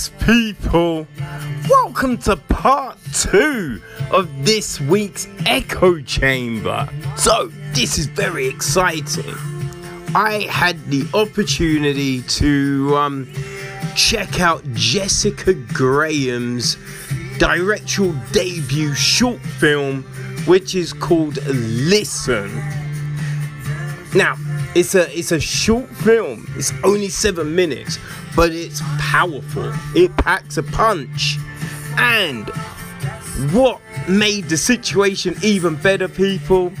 Yes, people, welcome to part two of this week's Echo Chamber. So, this is very exciting. I had the opportunity to um, check out Jessica Graham's directorial debut short film, which is called Listen. Now, it's a it's a short film. It's only seven minutes, but it's powerful. It packs a punch. And what made the situation even better, people?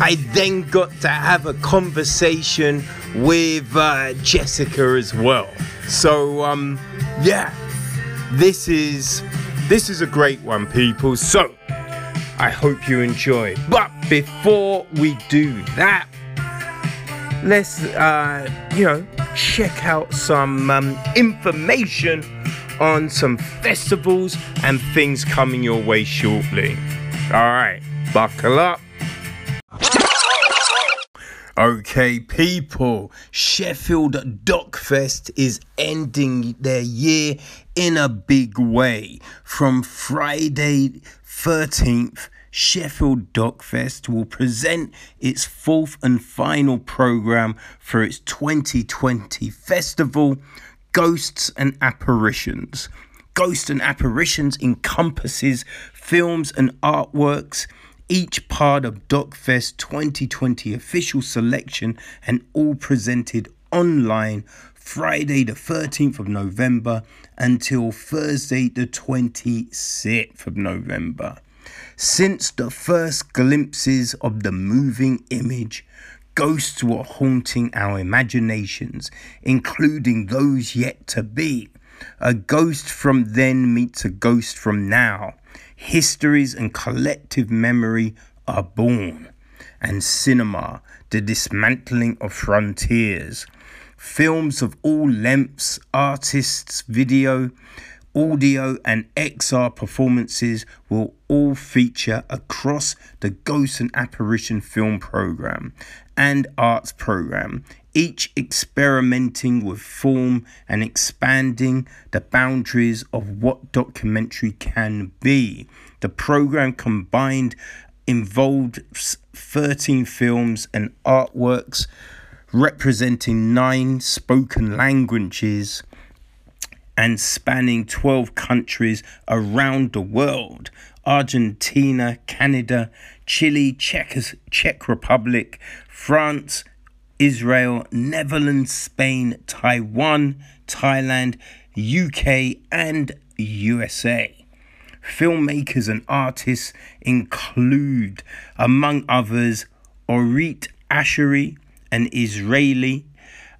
I then got to have a conversation with uh, Jessica as well. So um, yeah, this is this is a great one, people. So I hope you enjoy. But before we do that, let's uh, you know check out some um, information on some festivals and things coming your way shortly. All right, buckle up. Okay, people, Sheffield DocFest is ending their year in a big way. From Friday 13th, Sheffield DocFest will present its fourth and final program for its 2020 festival, Ghosts and Apparitions. Ghosts and Apparitions encompasses films and artworks each part of DocFest 2020 official selection and all presented online Friday the 13th of November until Thursday the 26th of November. Since the first glimpses of the moving image, ghosts were haunting our imaginations, including those yet to be. A ghost from then meets a ghost from now histories and collective memory are born, and cinema, the dismantling of frontiers. Films of all lengths, artists, video, audio, and XR performances will all feature across the Ghost and Apparition film program and arts program, each experimenting with form and expanding the boundaries of what documentary can be. The program combined involved 13 films and artworks representing nine spoken languages and spanning 12 countries around the world Argentina, Canada, Chile, Czech, Czech Republic, France, Israel, Netherlands, Spain, Taiwan, Thailand, UK, and USA. Filmmakers and artists include, among others, Orit Ashery, an Israeli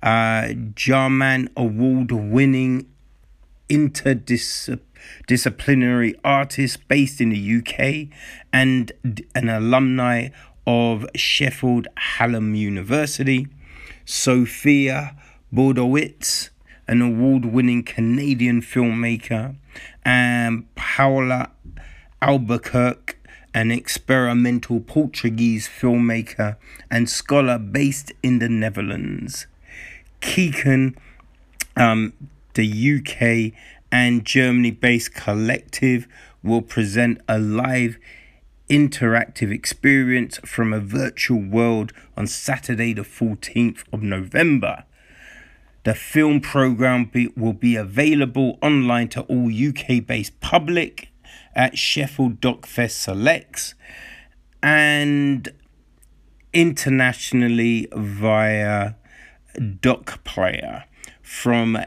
uh, German award winning interdisciplinary artist based in the UK and an alumni of Sheffield Hallam University, Sofia Bohdanowicz, an award winning Canadian filmmaker, and Paula Albuquerque, an experimental Portuguese filmmaker and scholar based in the Netherlands. Keekan, um, the UK and Germany based collective, will present a live interactive experience from a virtual world on Saturday, the 14th of November. The film program be, will be available online to all UK based public at Sheffield DocFest Selects and internationally via Doc Player from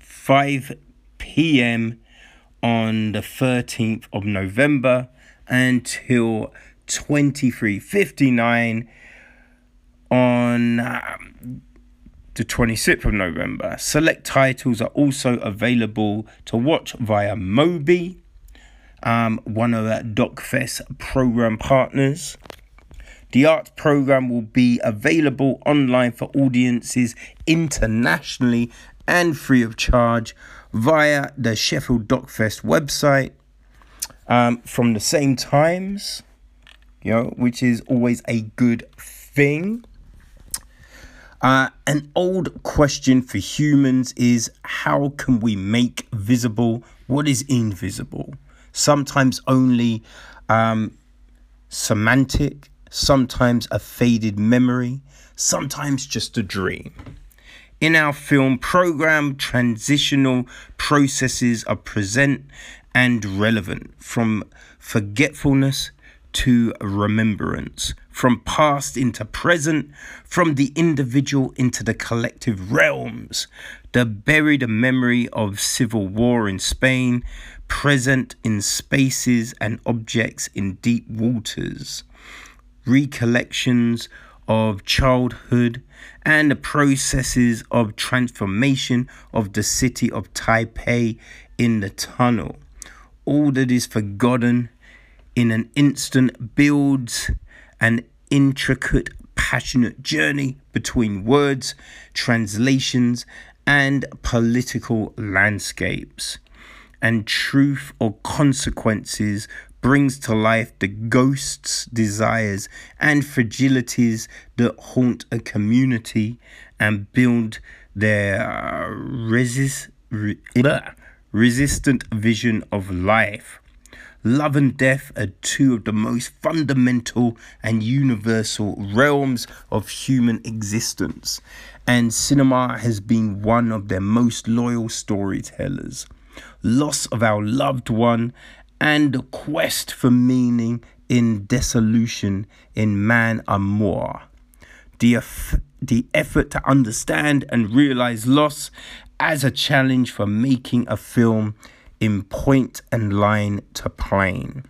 5 p.m. on the 13th of November until 2359 on um, the 26th of November. Select titles are also available to watch via Mubi, um, one of our DocFest program partners. The arts program will be available online for audiences internationally and free of charge via the Sheffield DocFest website um, from the same times, you know, which is always a good thing. Uh, an old question for humans is how can we make visible what is invisible? Sometimes only um, semantic, sometimes a faded memory, sometimes just a dream. In our film program, transitional processes are present and relevant from forgetfulness to remembrance, from past into present, from the individual into the collective realms. The buried memory of civil war in Spain, present in spaces and objects in deep waters. Recollections of childhood and the processes of transformation of the city of Taipei in the tunnel. All that is forgotten in an instant builds an intricate, passionate journey between words, translations, and political landscapes. And truth or consequences brings to life the ghosts, desires, and fragilities that haunt a community and build their uh, resist, re, resistant vision of life. Love and death are two of the most fundamental and universal realms of human existence, and cinema has been one of their most loyal storytellers. Loss of our loved one and the quest for meaning in dissolution in man amour. The, the effort to understand and realize loss as a challenge for making a film in point and line to plane.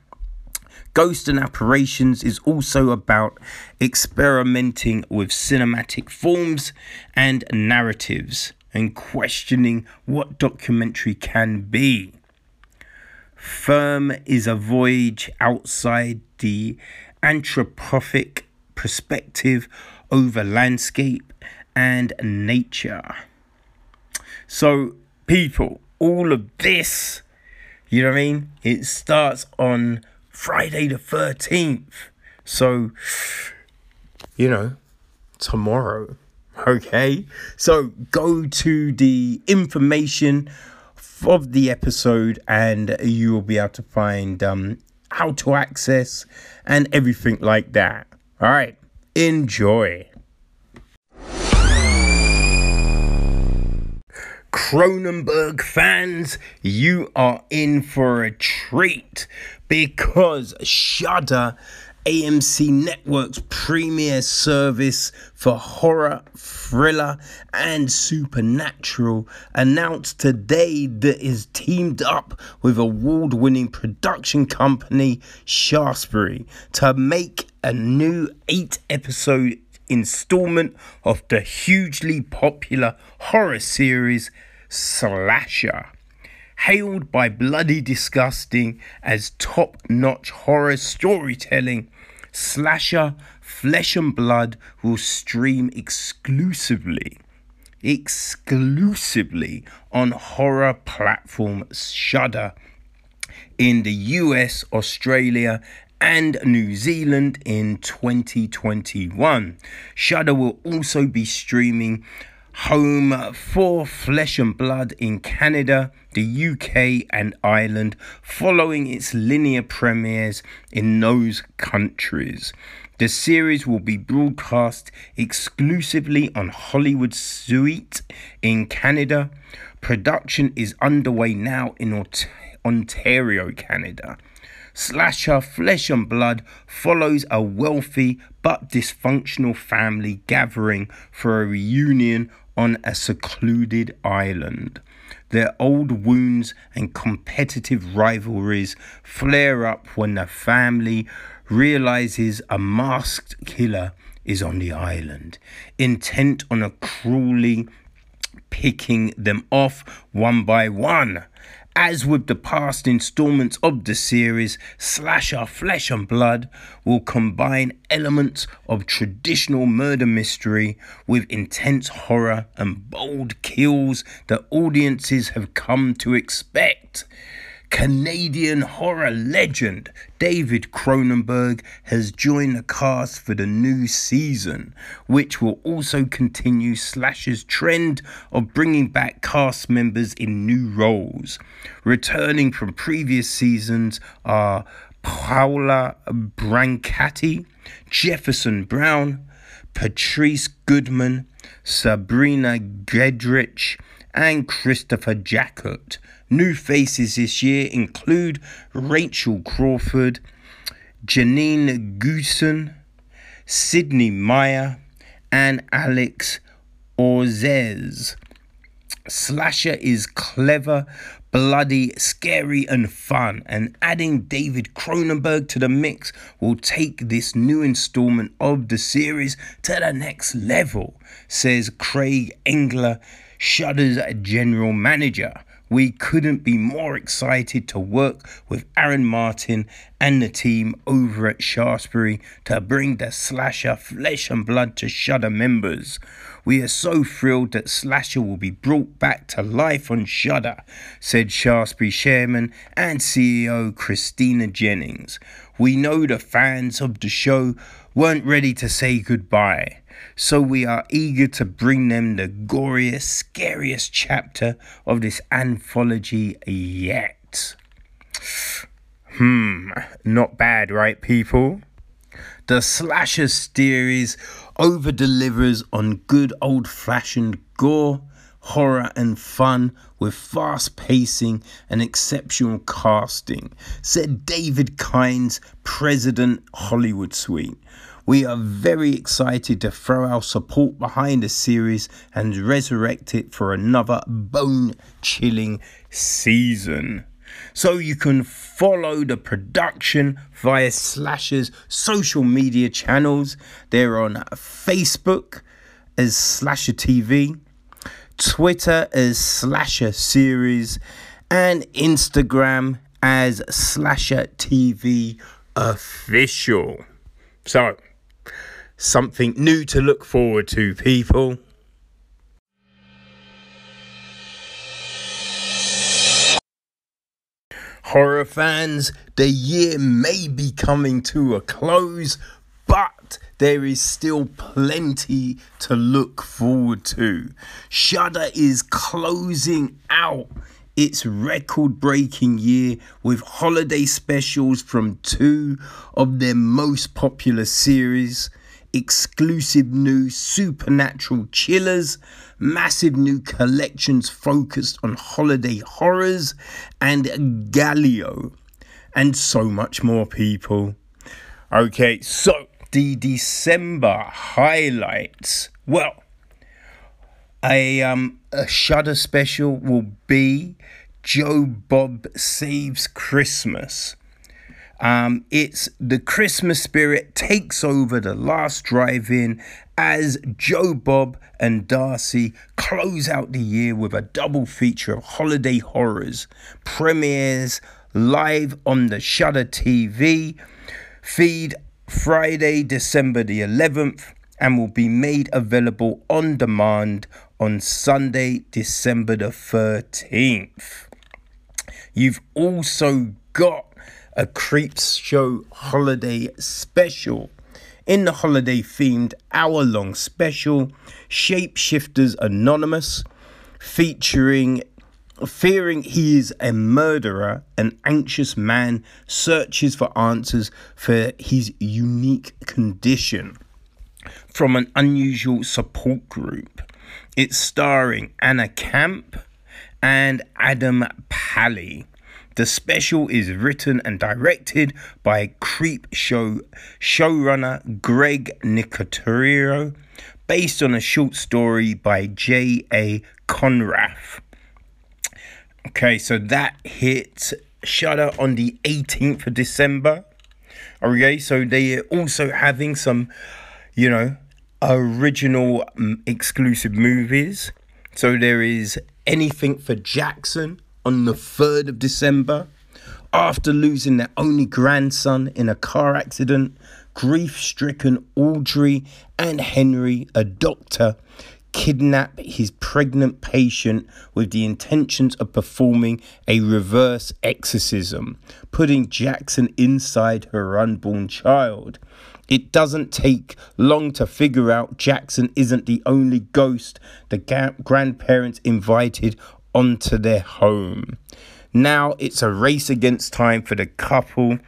Ghost and Apparitions is also about experimenting with cinematic forms and narratives and questioning what documentary can be. Firm is a voyage outside the anthropopic perspective over landscape and nature. So, people, all of this, you know what I mean? It starts on Friday the 13th. So, you know, tomorrow. Okay? So go to the information of the episode and you will be able to find um, how to access and everything like that. All right. Enjoy. Cronenberg fans, you are in for a treat because Shudder AMC Network's premier service for horror, thriller, and supernatural announced today that is teamed up with award winning production company Shaftesbury to make a new eight episode installment of the hugely popular horror series Slasher. Hailed by Bloody Disgusting as top notch horror storytelling, Slasher Flesh and Blood will stream exclusively exclusively on horror platform Shudder in the US, Australia, and New Zealand in 2021. Shudder will also be streaming home for Flesh and Blood in Canada, the UK, and Ireland, following its linear premieres in those countries. The series will be broadcast exclusively on Hollywood Suite in Canada. Production is underway now in Ontario, Canada. Slasher Flesh and Blood follows a wealthy but dysfunctional family gathering for a reunion on a secluded island. Their old wounds and competitive rivalries flare up when the family realizes a masked killer is on the island, intent on a cruelly picking them off one by one. As with the past installments of the series, Slasher Flesh and Blood will combine elements of traditional murder mystery with intense horror and bold kills that audiences have come to expect. Canadian horror legend David Cronenberg has joined the cast for the new season, which will also continue Slash's trend of bringing back cast members in new roles. Returning from previous seasons are Paula Brancati, Jefferson Brown, Patrice Goodman, Sabrina Grdevich, and Christopher Jacot. New faces this year include Rachel Crawford, Jeananne Goossen, Sydney Meyer, and Alex Ozerov. Slasher is clever, bloody, scary, and fun, and adding David Cronenberg to the mix will take this new installment of the series to the next level, says Craig Engler, Shudder's general manager. We couldn't be more excited to work with Aaron Martin and the team over at Shaftesbury to bring the slasher flesh and blood to Shudder members. We are so thrilled that Slasher will be brought back to life on Shudder, said Shaftesbury chairman and CEO Christina Jennings. We know the fans of the show weren't ready to say goodbye. So we are eager to bring them the goriest, scariest chapter of this anthology yet. Hmm, not bad, right, people? The slasher series over delivers on good old fashioned gore, horror, and fun with fast pacing and exceptional casting, said David Kines, President Hollywood Suite. We are very excited to throw our support behind the series and resurrect it for another bone chilling season. So you can follow the production via Slasher's social media channels. They're on Facebook as Slasher TV, Twitter as Slasher Series, and Instagram as Slasher TV Official. So, something new to look forward to, people. Horror fans, the year may be coming to a close, but there is still plenty to look forward to. Shudder is closing out its record breaking year with holiday specials from two of their most popular series exclusive new supernatural chillers, massive new collections focused on holiday horrors, and Giallo, and so much more, people. Okay, so the December highlights. Well, a um a Shudder special will be Joe Bob Saves Christmas. Um, it's the Christmas spirit takes over the last drive in as Joe Bob and Darcy close out the year with a double feature of holiday horrors. Premieres live on the Shudder TV feed Friday, December the 11th, and will be made available on demand on Sunday, December the 13th. You've also got a Creeps Show holiday special. In the holiday themed hour long special, Shapeshifters Anonymous, featuring Fearing he is a murderer, an anxious man searches for answers for his unique condition from an unusual support group. It's starring Anna Camp and Adam Pally. The special is written and directed by Creepshow showrunner Greg Nicotero, based on a short story by J.A. Konrath. Okay, so that hits Shudder on the 18th of December. Okay, so they are also having some, you know, original um, exclusive movies. So there is Anything for Jackson on the 3rd of December. After losing their only grandson in a car accident, grief stricken Audrey and Henry, a doctor, kidnap his pregnant patient with the intentions of performing a reverse exorcism, putting Jackson inside her unborn child. It doesn't take long to figure out Jackson isn't the only ghost the ga- grandparents invited onto their home. Now it's a race against time for the couple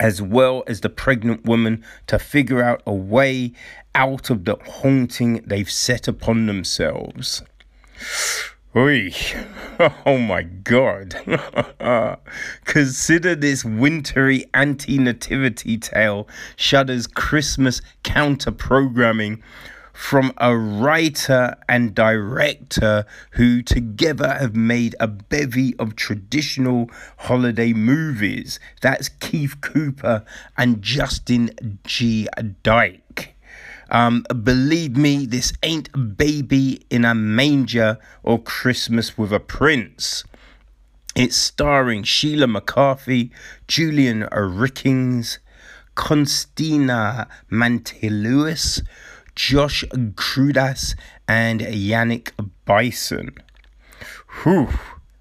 as well as the pregnant woman to figure out a way out of the haunting they've set upon themselves. Oi. Oh my god. Consider this wintry anti nativity tale Shudder's Christmas counter programming from a writer and director who together have made a bevy of traditional holiday movies. That's Keith Cooper and Justin G. Dyke. Um, believe me, this ain't baby in a manger or Christmas with a prince. It's starring Sheila McCarthy, Julian Richings, Konstantina Mantelos, Josh Cruddas, and Yannick Bisson. Whew.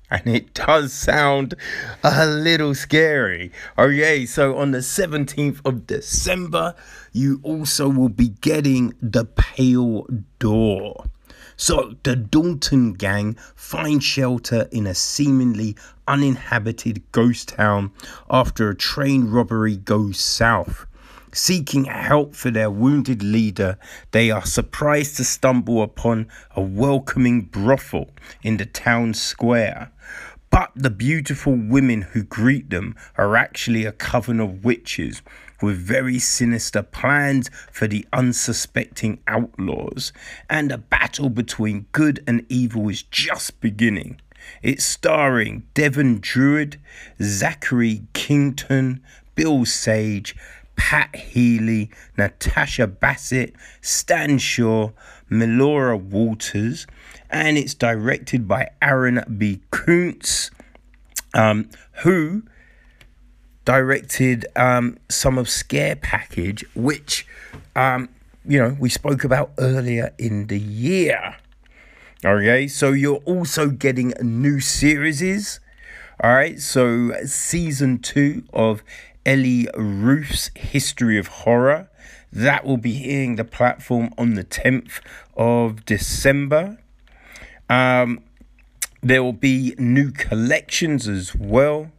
And it does sound a little scary. Okay, so on the 17th of December, you also will be getting The Pale Door. So, the Dalton gang find shelter in a seemingly uninhabited ghost town after a train robbery goes south. Seeking help for their wounded leader, they are surprised to stumble upon a welcoming brothel in the town square. But the beautiful women who greet them are actually a coven of witches with very sinister plans for the unsuspecting outlaws, and a battle between good and evil is just beginning. It's starring Devin Druid, Zachary Knighton, Bill Sage, Pat Healy, Natasha Bassett, Stan Shaw, Melora Walters, and it's directed by Aaron B. Koontz, um, who directed um, some of Scare Package, which, um, you know, we spoke about earlier in the year. Okay, so you're also getting new series. All right, so season two of Eli Roth's History of Horror. That will be hitting the platform on the 10th of December. Um, there will be new collections as well.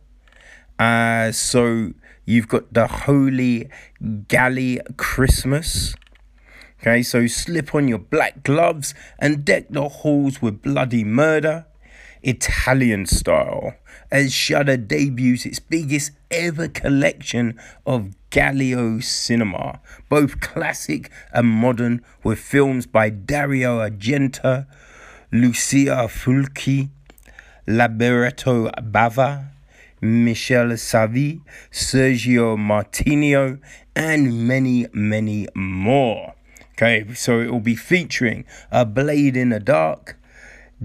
Uh, so you've got the Holy Galley Christmas. Okay, so slip on your black gloves and deck the halls with bloody murder. Italian style, as Shudder debuts its biggest ever collection of Giallo cinema, both classic and modern, with films by Dario Argento, Lucio Fulci, Lamberto Bava, Michele Soavi, Sergio Martino, and many, many more. Okay, so it will be featuring A Blade in the Dark,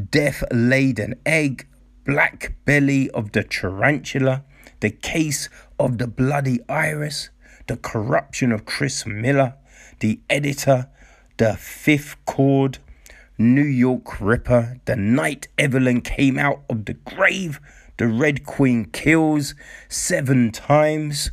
Death Laid an Egg, Black Belly of the Tarantula, The Case of the Bloody Iris, The Corruption of Chris Miller, The Editor, The Fifth Chord, New York Ripper, The Night Evelyn Came Out of the Grave, The Red Queen Kills, Seven Times,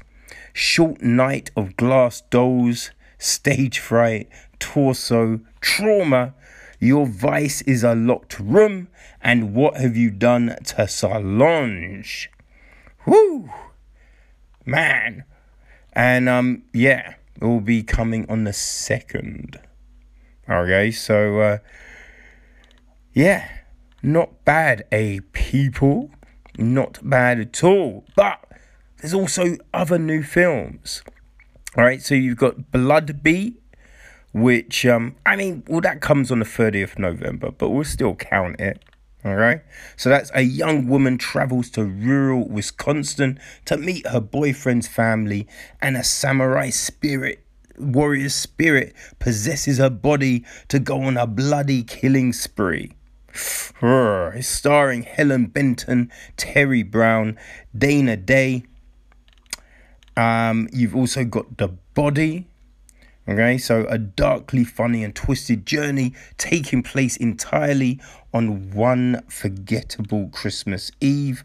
Short Night of Glass Dolls, Stage Fright, Torso, Trauma, your vice is a locked room, and what have you done to Solange? Whoo! Man. And um yeah, it will be coming on the second. Okay, so uh yeah, not bad, a people. Not bad at all. But there's also other new films. Alright, so you've got Blood Beat which um, I mean, well, that comes on the 30th November, but we'll still count it. All right. So that's a young woman travels to rural Wisconsin to meet her boyfriend's family, and a samurai spirit, warrior spirit, possesses her body to go on a bloody killing spree. It's starring Helen Benton, Terry Brown, Dana Day. Um, you've also got The Body, Okay, so a darkly funny and twisted journey taking place entirely on one forgettable Christmas Eve.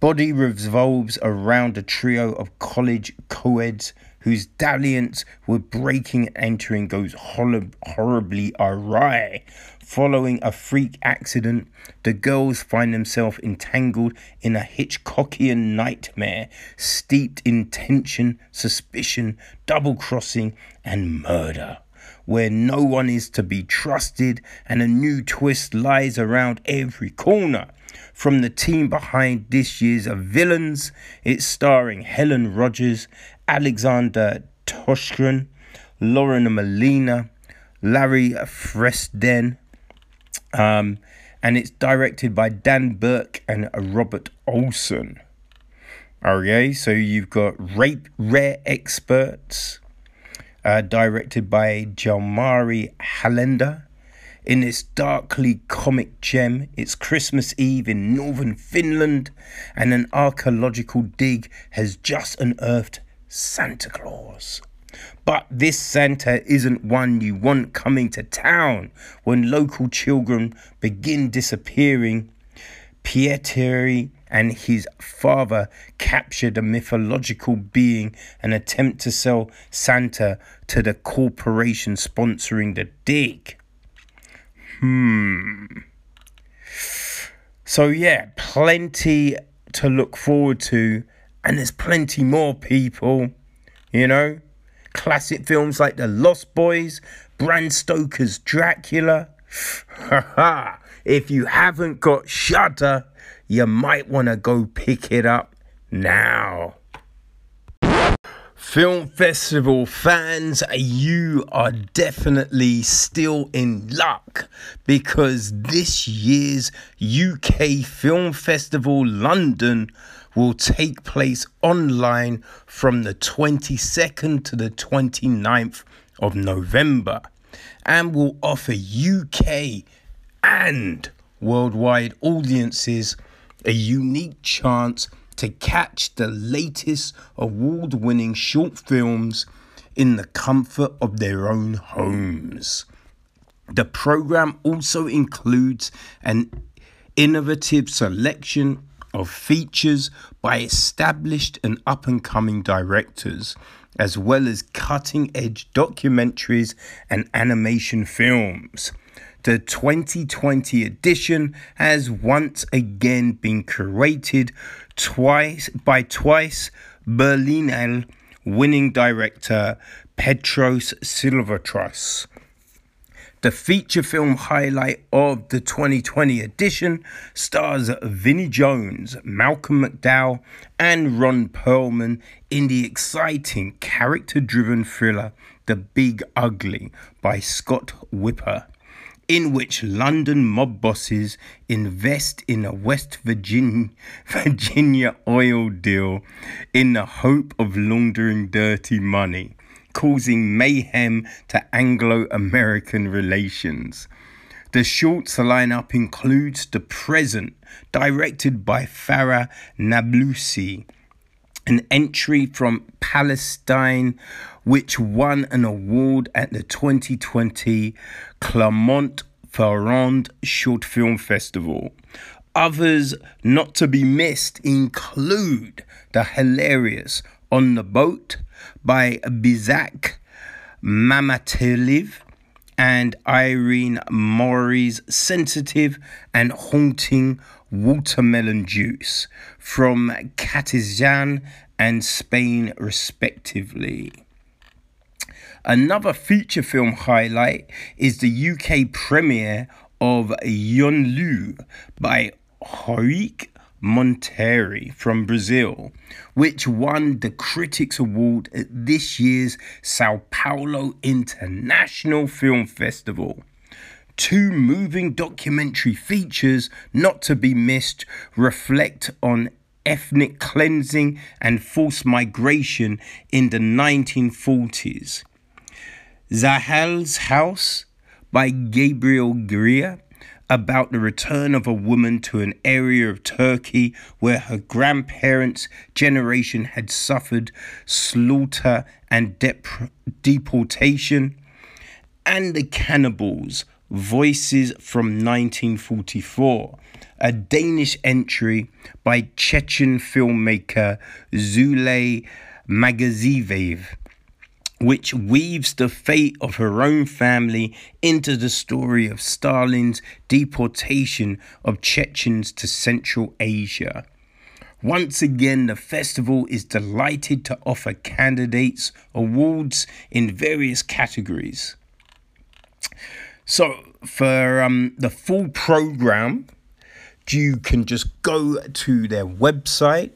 Body revolves around a trio of college co-eds whose dalliance with breaking and entering goes horribly awry. Following a freak accident, the girls find themselves entangled in a Hitchcockian nightmare steeped in tension, suspicion, double crossing, and murder, where no one is to be trusted and a new twist lies around every corner. From the team behind this year's Villains, it's starring Helen Rogers, Alexandra Turshen, Lauren Molina, Larry Fessenden, um, and it's directed by Dan Berk and Robert Olsen. Okay, so you've got Rape Rare Exports, uh, directed by Jalmari Helander. In this darkly comic gem, it's Christmas Eve in northern Finland, and an archaeological dig has just unearthed Santa Claus. But this Santa isn't one you want coming to town when local children begin disappearing. Pietari and his father captured a mythological being and attempt to sell Santa to the corporation sponsoring the dig. Hmm. So, yeah, plenty to look forward to, and there's plenty more people, you know. Classic films like The Lost Boys, Bram Stoker's Dracula. if you haven't got Shudder, you might want to go pick it up now. Film festival fans, you are definitely still in luck because this year's UK Film Festival London will take place online from the 22nd to the 29th of November and will offer UK and worldwide audiences a unique chance to catch the latest award winning short films in the comfort of their own homes. The program also includes an innovative selection of features by established and up and coming directors, as well as cutting edge documentaries and animation films. The 2020 edition has once again been curated twice by twice Berlinale winning director Petros Silvestros. The feature film highlight of the 2020 edition stars Vinnie Jones, Malcolm McDowell, and Ron Perlman in the exciting character driven thriller The Big Ugly by Scott Wiper in which London mob bosses invest in a West Virginia, Virginia oil deal in the hope of laundering dirty money, causing mayhem to Anglo American relations. The shorts lineup includes The Present, directed by Farah Nabulsi, an entry from Palestine which won an award at the 2020 Clermont-Ferrand Short Film Festival. Others not to be missed include the hilarious On the Boat by Bizak Mamatelev and Irene Moray's sensitive and haunting watermelon juice from Catizan and Spain, respectively. Another feature film highlight is the UK premiere of Yonlu by Hoik Monteiro from Brazil, which won the Critics Award at this year's Sao Paulo International Film Festival. Two moving documentary features, not to be missed, reflect on ethnic cleansing and forced migration in the 1940s. Zahel's House by Gabriel Greer, about the return of a woman to an area of Turkey where her grandparents' generation had suffered slaughter and dep- deportation, and The Cannibals Voices from 1944, a Danish entry by Chechen filmmaker Zule Magaziyev which weaves the fate of her own family into the story of Stalin's deportation of Chechens to Central Asia. Once again, the festival is delighted to offer candidates awards in various categories. So, for um, the full program, you can just go to their website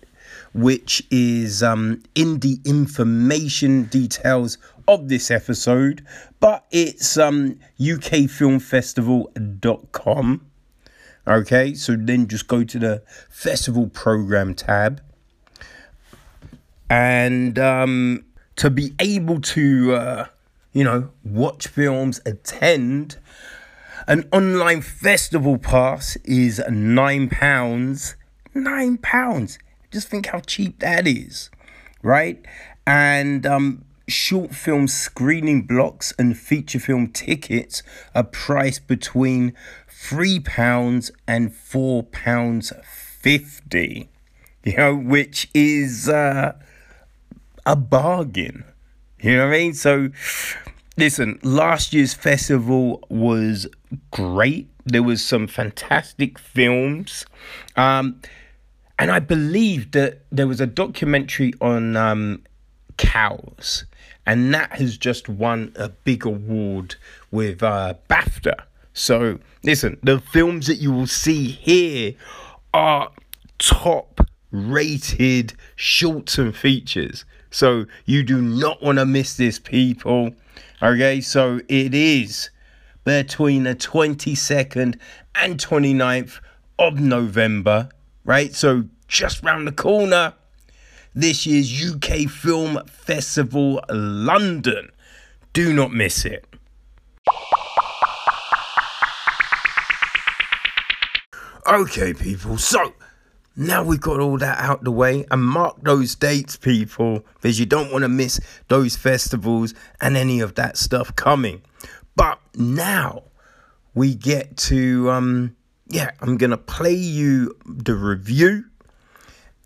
which is um, in the information details of this episode, but it's um, ukfilmfestival.com. Okay, so then just go to the festival program tab. And um, to be able to, uh, you know, watch films, attend, an online festival pass is £9. £9 just think how cheap that is, right? And um, short film screening blocks and feature film tickets are priced between £3 and £4.50, you know, which is uh, a bargain. You know what I mean? So, listen, last year's festival was great. There was some fantastic films. Um, and I believe that there was a documentary on um, cows, and that has just won a big award with uh, BAFTA. So, listen, the films that you will see here are top rated shorts and features. So, you do not want to miss this, people. Okay, so it is between the 22nd and 29th of November right? So just round the corner, this year's UK Film Festival London. Do not miss it. Okay, people, so now we've got all that out the way and mark those dates, people, because you don't want to miss those festivals and any of that stuff coming. But now we get to um yeah, I'm going to play you the review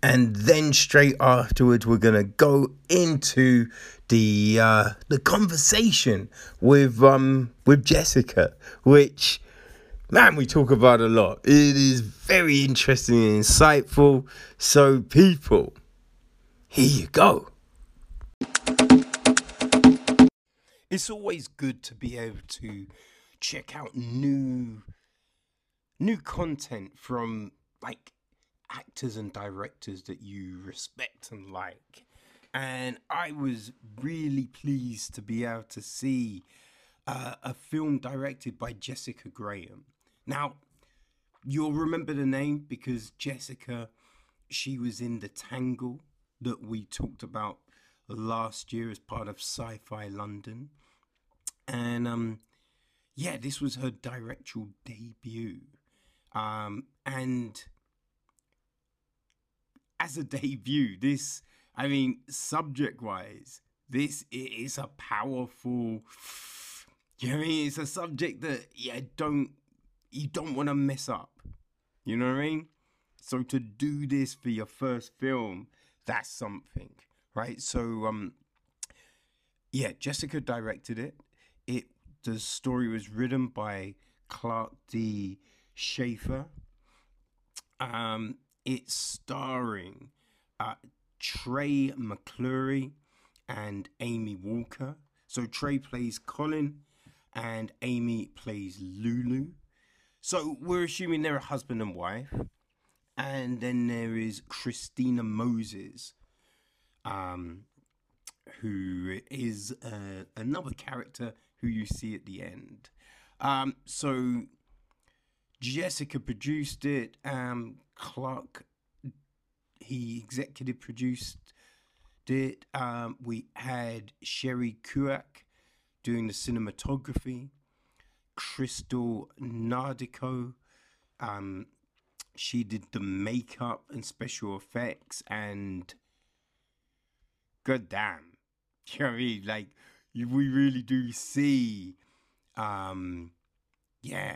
and then straight afterwards we're going to go into the uh, the conversation with um with Jessica which man we talk about a lot. It is very interesting and insightful. So people here you go. It's always good to be able to check out new new content from like actors and directors that you respect and like. And I was really pleased to be able to see uh, a film directed by Jessica Graham. Now, you'll remember the name because Jessica, she was in The Tangle that we talked about last year as part of Sci Fi London. And um, yeah, this was her directorial debut. Um, and as a debut, this, I mean, subject wise, this is a powerful. You know I mean? It's a subject that yeah, don't you don't want to mess up. You know what I mean? So to do this for your first film, that's something, right? So um, yeah, Jessica directed it. It the story was written by Clark D. Schaefer. Um, it's starring uh, Trey McClure and Amy Walker. So Trey plays Colin and Amy plays Lulu. So we're assuming they're a husband and wife. And then there is Christina Moses, um, who is uh, another character who you see at the end. Um, so Jessica produced it. Um, Clark, he executive produced it. Um, we had Sherry Kuak doing the cinematography. Crystal Nardico. Um, she did the makeup and special effects, and god damn, you know what I mean? Like, we really do see, um, yeah,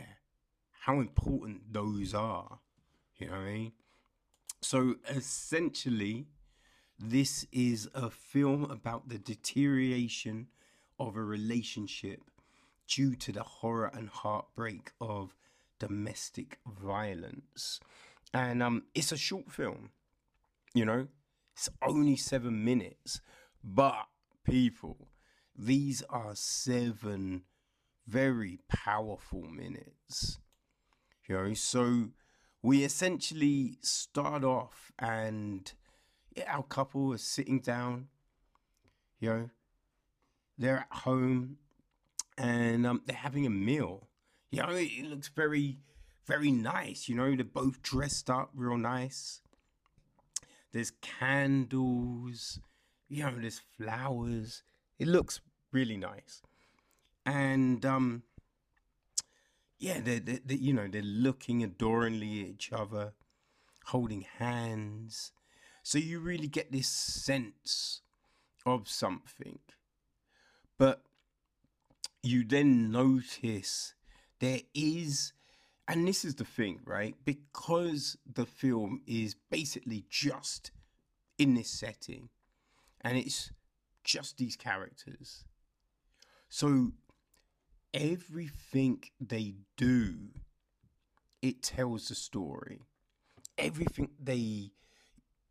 how important those are. You know what I mean? So essentially, this is a film about the deterioration of a relationship due to the horror and heartbreak of domestic violence. And um, it's a short film, you know, it's only seven minutes, but people, these are seven very powerful minutes, you know. So we essentially start off and our couple is sitting down, you know, they're at home and um, they're having a meal. You know, it looks very, very nice. You know, they're both dressed up real nice. There's candles, you know, there's flowers. It looks really nice. And, um, yeah, they're, they're, they're, you know, they're looking adoringly at each other, holding hands. So you really get this sense of something. But you then notice there is, and this is the thing, right? Because the film is basically just in this setting and it's just these characters. So everything they do, it tells the story. Everything they,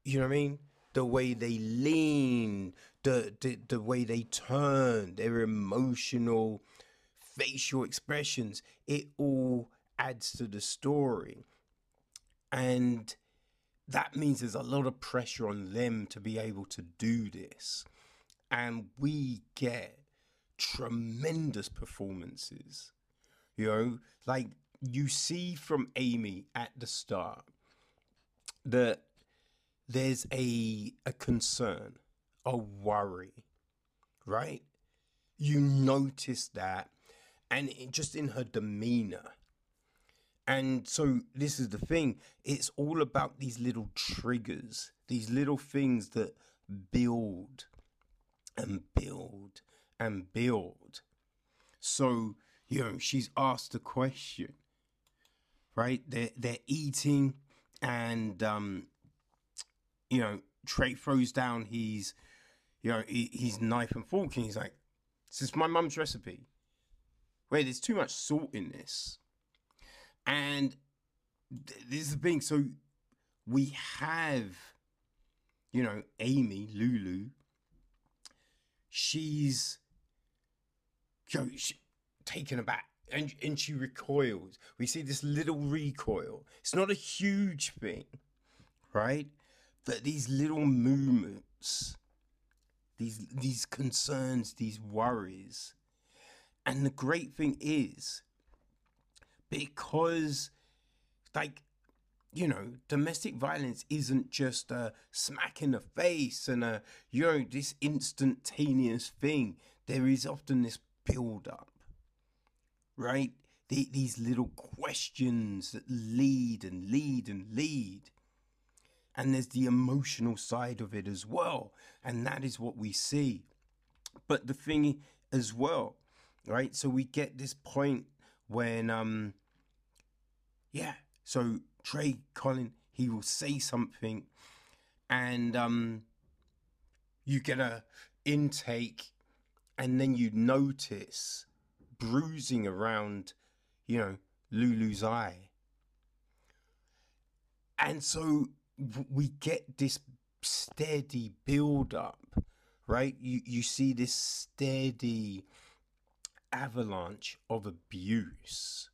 you know what I mean? The way they lean, the, the, the way they turn, their emotional facial expressions, it all adds to the story. And that means there's a lot of pressure on them to be able to do this. And we get tremendous performances. You know, like you see from Amy at the start that there's a a concern, a worry, right? You notice that, and it, just in her demeanor. And so this is the thing. It's all about these little triggers, these little things that build and build and build. So, you know, she's asked a question, right? They're, they're eating and, um, you know, Trey throws down his, you know, his knife and fork and he's like, this is my mum's recipe. Wait, there's too much salt in this. And th- this is the thing. So we have, you know, Amy, Lulu, she's you taken aback and, and she recoils. We see this little recoil. It's not a huge thing, right? But these little movements, these these concerns, these worries. And the great thing is, because like you know, domestic violence isn't just a smack in the face and a, you know, this instantaneous thing. There is often this build up, right? The, these little questions that lead and lead and lead. And there's the emotional side of it as well. And that is what we see. But the thing as well, right? So we get this point when, um, yeah, so Trey Colin, he will say something, and um, you get a intake, and then you notice bruising around, you know, Lulu's eye, and so we get this steady build up, right? You you see this steady avalanche of abuse,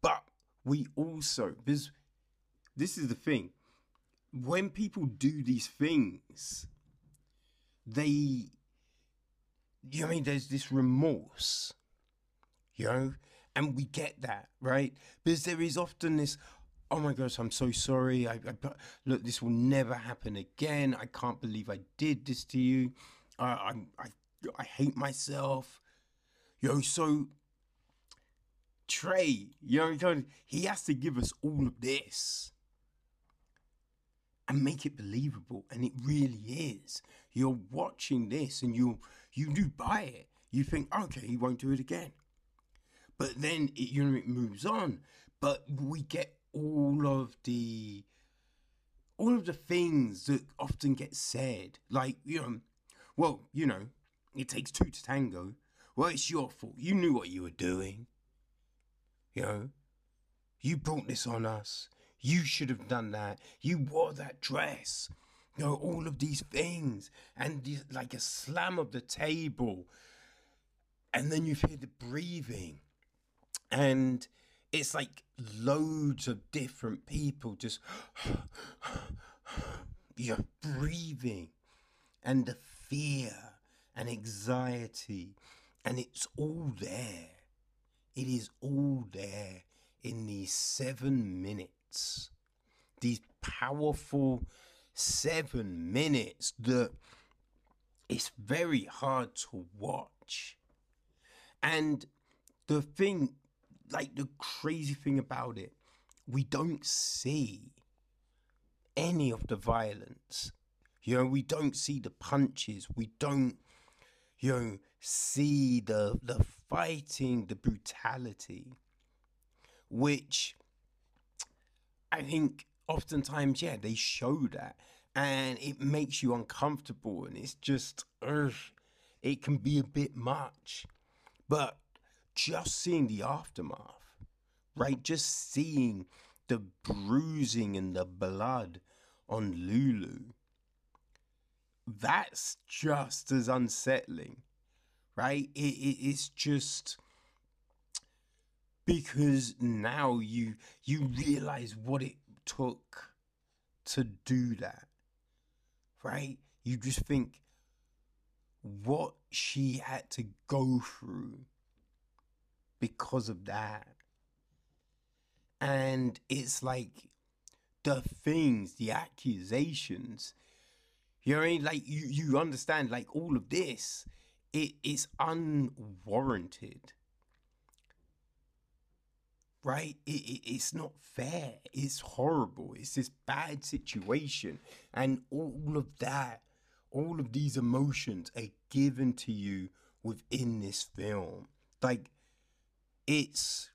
but we also because this is the thing. When people do these things they you know I mean? There's this remorse you know? And we get that right? Because there is often this oh my gosh i'm so sorry. I, I look this will never happen again. I can't believe i did this to you. I, I i hate myself. You know so Trey, you know, he has to give us all of this and make it believable, and it really is. You're watching this, and you you do buy it. You think, okay, he won't do it again, but then it, you know it moves on. But we get all of the all of the things that often get said, like you know, well, you know, it takes two to tango. Well, it's your fault. You knew what you were doing. You know, you brought this on us. You should have done that. You wore that dress. You know, all of these things. And like a slam of the table. And then you hear the breathing. And it's like loads of different people just you're breathing and the fear and anxiety and it's all there it is all there in these seven minutes these powerful seven minutes that it's very hard to watch and the thing like the crazy thing about it, we don't see any of the violence. You know, we don't see the punches. We don't, you know, see the the fighting, the brutality, which I think oftentimes, yeah, they show that, and it makes you uncomfortable, and it's just, ugh, it can be a bit much. But just seeing the aftermath, right? Just seeing the bruising and the blood on Lulu. That's just as unsettling, right? It, it, it's just because now you you realize what it took to do that, right? You just think what she had to go through because of that. And it's like the things, the accusations, you know, what I mean? like you you understand, like all of this, it is unwarranted, right? It, it, it's not fair. It's horrible. It's this bad situation, and all of that, all of these emotions are given to you within this film. Like it's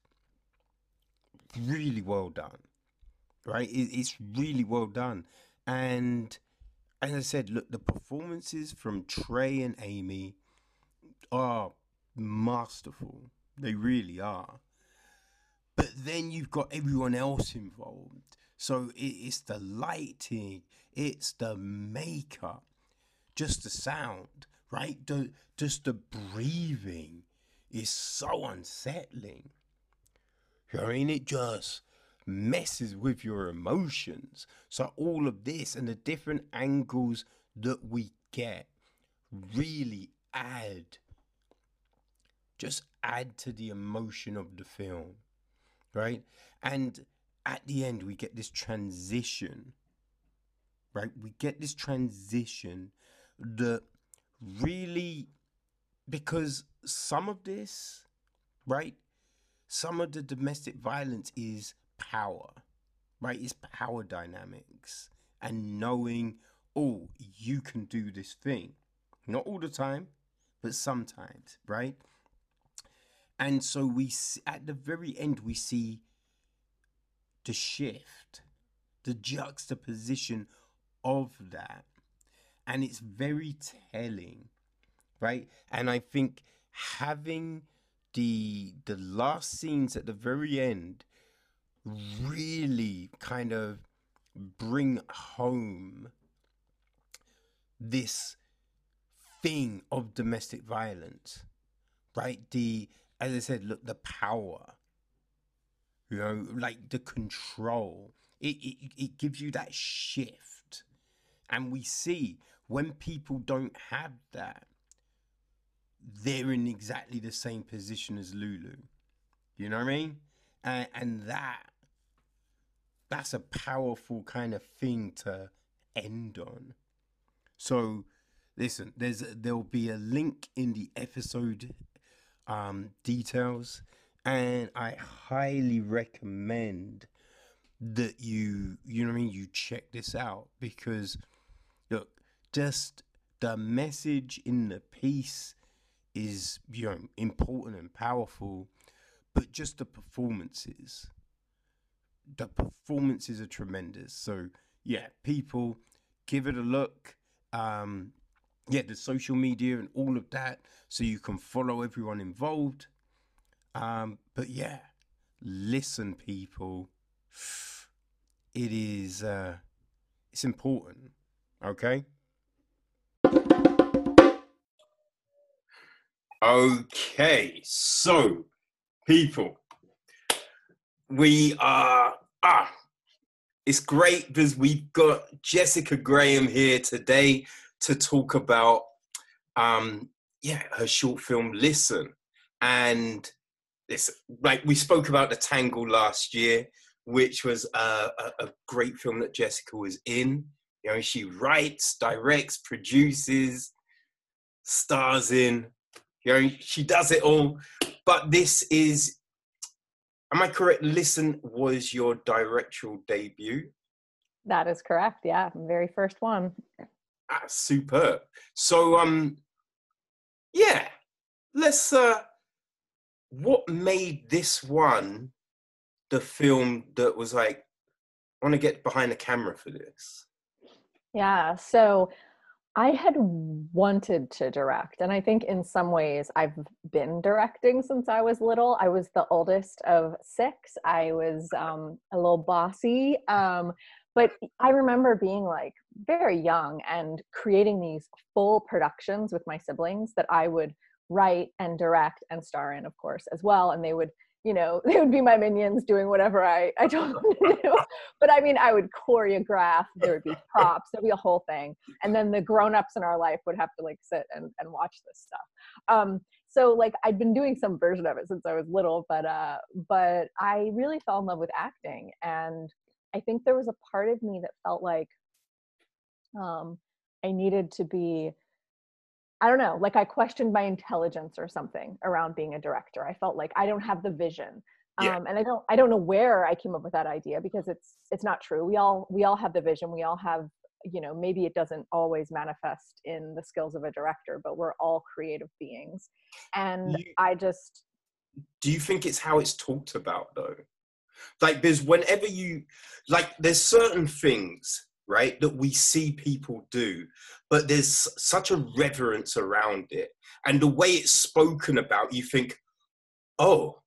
really well done, right? It, it's really well done, and as I said, look, the performances from Trey and Amy are masterful. They really are. But then you've got everyone else involved. So it's the lighting, it's the makeup, just the sound, right? The, just the breathing, is so unsettling. You know, I mean, it just messes with your emotions. So all of this and the different angles that we get really add just add to the emotion of the film. Right? And at the end we get this transition. Right? We get this transition that really because some of this, right? Some of the domestic violence is power, right? It's power dynamics and knowing, oh, you can do this thing. Not all the time, but sometimes, right? And so we, at the very end, we see the shift, the juxtaposition of that. And it's very telling, right? And I think having the the last scenes at the very end really kind of bring home this thing of domestic violence right the as i said look the power you know like the control it, it it gives you that shift and we see when people don't have that they're in exactly the same position as Lulu. You know what I mean? And, and that that's a powerful kind of thing to end on. So listen, there's there'll be a link in the episode um, details and I highly recommend that you you know what I mean? You check this out because look just the message in the piece is you know important and powerful but just the performances. The performances are tremendous. So yeah people give it a look. Um yeah the social media and all of that so you can follow everyone involved. Um but yeah listen people. It is uh it's important okay? Okay, so people, we are ah, it's great because we've got Jessica Graham here today to talk about um yeah her short film Listen, and this like we spoke about the Tangle last year, which was a, a, a great film that Jessica was in. You know, she writes, directs, produces, stars in you know, she does it all. But this is, am I correct? Listen was your directorial debut. That is correct. Yeah, very first one. Ah, superb. So, um, yeah, let's. uh What made this one the film that was like, I want to get behind the camera for this? Yeah. So I had wanted to direct, and I think in some ways I've been directing since I was little. I was the oldest of six. I was um, a little bossy, um, but I remember being like very young and creating these full productions with my siblings that I would write and direct and star in, of course, as well. And they would you know, they would be my minions doing whatever I, I told them to do. But I mean, I would choreograph, there would be props, there'd be a whole thing. And then the grown-ups in our life would have to like sit and, and watch this stuff. Um, so like I'd been doing some version of it since I was little, but uh, but I really fell in love with acting. And I think there was a part of me that felt like um, I needed to be I don't know, like I questioned my intelligence or something around being a director. I felt like I don't have the vision. Yeah. Um, and I don't I don't know where I came up with that idea because it's it's not true. We all we all have the vision. We all have, you know, maybe it doesn't always manifest in the skills of a director, but we're all creative beings. And you, I just Do you think it's how it's talked about though? Like there's whenever you like there's certain things right that we see people do but there's such a reverence around it. And the way it's spoken about you think oh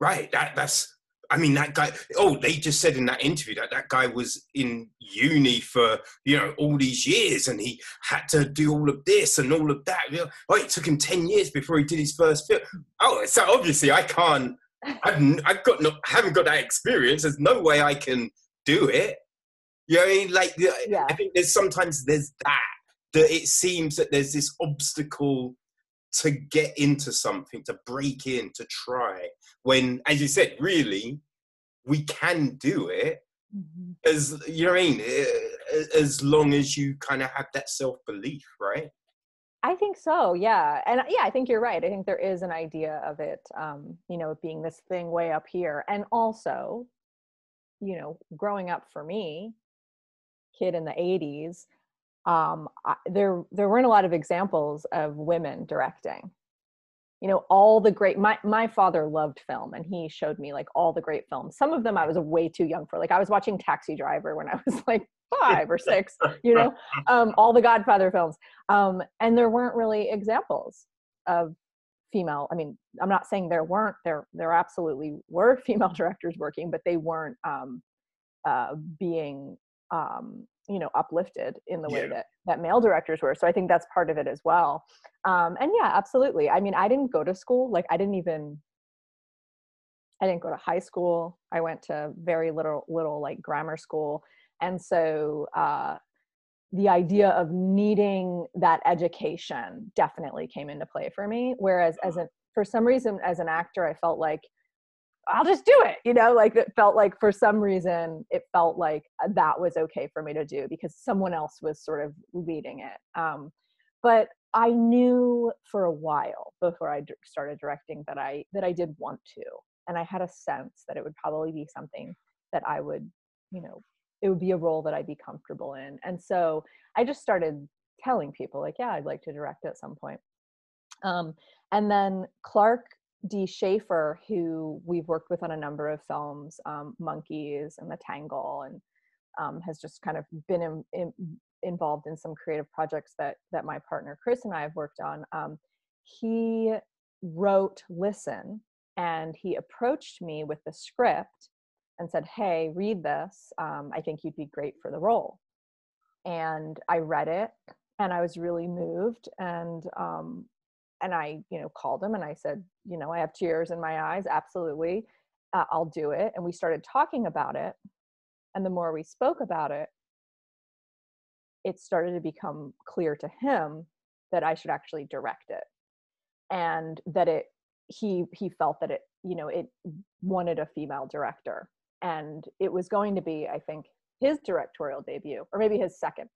right that that's i mean that guy oh they just said in that interview that that guy was in uni for you know all these years and he had to do all of this and all of that. Oh it took him 10 years before he did his first film. Oh so obviously i can't I've, I've got no, haven't got that experience. There's no way I can do it. You know, I mean, like, yeah. I think there's sometimes there's that that it seems that there's this obstacle to get into something, to break in, to try. When, as you said, really, we can do it. Mm-hmm. As you know, what I mean, as long as you kind of have that self belief, right? I think so, yeah, and yeah, I think you're right. I think there is an idea of it, um, you know, being this thing way up here, and also, you know, growing up for me, kid in the 80s um, I, there there weren't a lot of examples of women directing you know all the great my my father loved film and he showed me like all the great films. Some of them i was way too young for like i was watching taxi driver when i was like five or six you know um, all the godfather films um, and there weren't really examples of female i mean i'm not saying there weren't there there absolutely were female directors working but they weren't um, uh, being um, you know uplifted in the way that that male directors were. So i think that's part of it as well. Um, and yeah absolutely. I mean i didn't go to school like i didn't even i didn't go to high school. I went to very little little like grammar school. And so uh, the idea of needing that education definitely came into play for me. Whereas as a for some reason as an actor i felt like I'll just do it. You know, like it felt like for some reason it felt like uh, that was okay for me to do because someone else was sort of leading it. Um, but I knew for a while before I started directing that I that I did want to, and I had a sense that it would probably be something that I would, you know, it would be a role that I'd be comfortable in. And so I just started telling people like, yeah, I'd like to direct at some point. Um, and then Clark D. Schaefer, who we've worked with on a number of films, um, Monkeys and The Tangle, and um, has just kind of been in, in, involved in some creative projects that that my partner Chris and I have worked on. Um, he wrote Listen, and he approached me with the script and said, "Hey, read this. Um, I think you'd be great for the role." And I read it, and I was really moved, and um, and I, you know, called him and I said, you know, I have tears in my eyes. Absolutely, uh, I'll do it. And we started talking about it, and the more we spoke about it, it started to become clear to him that I should actually direct it, and that it he he felt that it you know it wanted a female director and it was going to be i think his directorial debut or maybe his second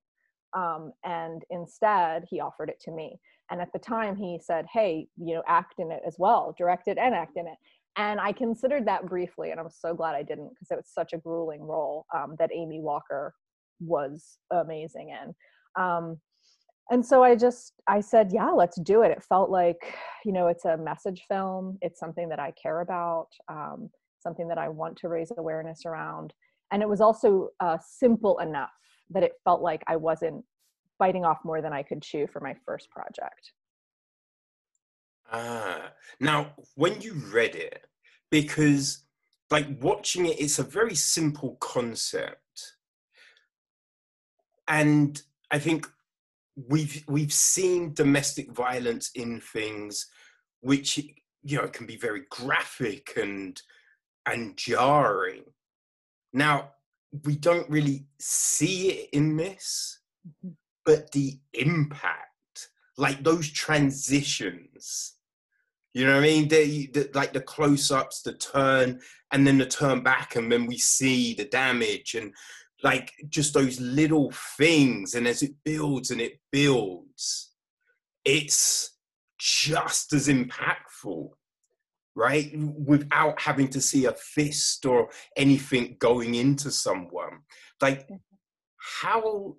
um, and instead he offered it to me. And at the time he said hey you know act in it as well direct it and act in it. And i considered that briefly and i'm so glad i didn't because it was such a grueling role um, that amy walker was amazing in. Um, and so i just i said yeah let's do it. It felt like you know it's a message film. It's something that i care about um, something that i want to raise awareness around. And it was also uh, simple enough that it felt like i wasn't biting off more than i could chew for my first project Ah, now when you read it, because like watching it, it's a very simple concept, and I think we've we've seen domestic violence in things which you know can be very graphic and and jarring. Now we don't really see it in this, Mhm. but the impact, like those transitions, you know what I mean? The, the, like the close-ups, the turn, and then the turn back, and then we see the damage, and like just those little things. And as it builds and it builds, it's just as impactful, right? Without having to see a fist or anything going into someone. Like, mm-hmm. how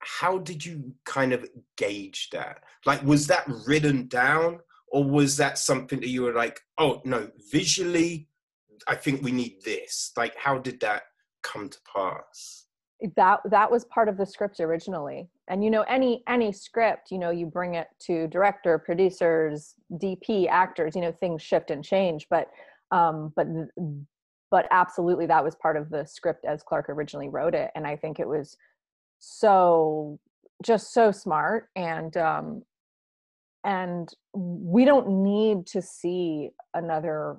how did you kind of gauge that? Like, was that written down, or was that something that you were like, oh no, visually, I think we need this? Like, how did that come to pass? That that was part of the script originally. And you know any any script you know you bring it to director producers dp actors you know things shift and change. But um but but absolutely that was part of the script as clark originally wrote it. And i think it was so just so smart. And um and we don't need to see another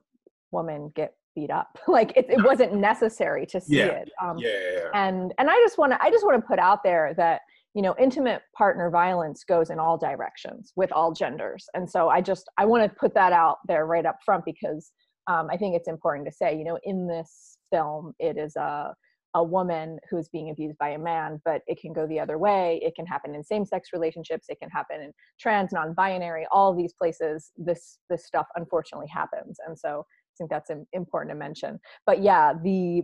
woman get beat up like it, it wasn't necessary to see Yeah. it um Yeah, yeah, yeah. and and i just want to i just want to put out there that you know intimate partner violence goes in all directions with all genders and so i just i want to put that out there right up front because um, i think it's important to say you know in this film it is a a woman who's being abused by a man but it can go the other way it can happen in same-sex relationships it can happen in trans non-binary all these places this this stuff unfortunately happens and so think that's im- important to mention but yeah the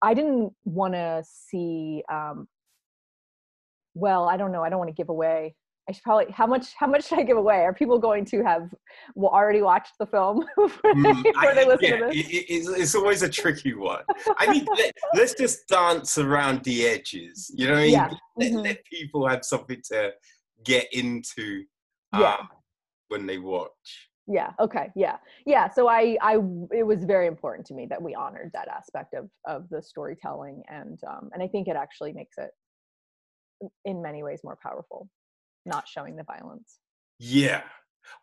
I didn't want to see. Um, well, I don't know. I don't want to give away. I should probably. How much? How much should I give away? Are people going to have well, already watched the film before they, Mm, before I- they listen yeah, to this? it- it- it's, it's always a tricky one. I mean, let, us just dance around the edges. You know what I mean? Yeah. Let, Mhm. let people have something to get into Yeah. uh, when they watch. Yeah okay yeah. Yeah so i i it was very important to me that we honored that aspect of of the storytelling and um and i think it actually makes it in many ways more powerful not showing the violence. Yeah,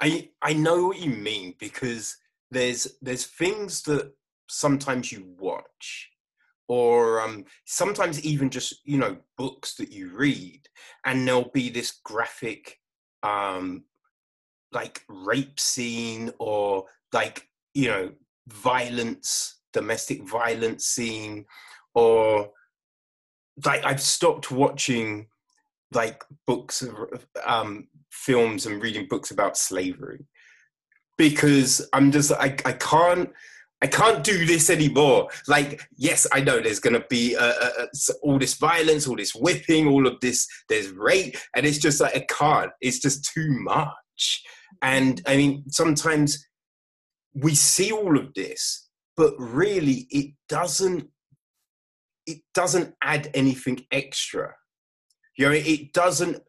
I I know what you mean because there's there's things that sometimes you watch, or um, sometimes even just you know books that you read, and there'll be this graphic, um, like rape scene or like you know violence, domestic violence scene, or like I've stopped watching like books um films and reading books about slavery because I'm just I, I can't I can't do this anymore. Like, yes, I know there's going to be uh, uh, uh all this violence, all this whipping, all of this, there's rape, and it's just like, I can't. It's just too much. And I mean, sometimes we see all of this, but really it doesn't, it doesn't add anything extra. You know, it doesn't,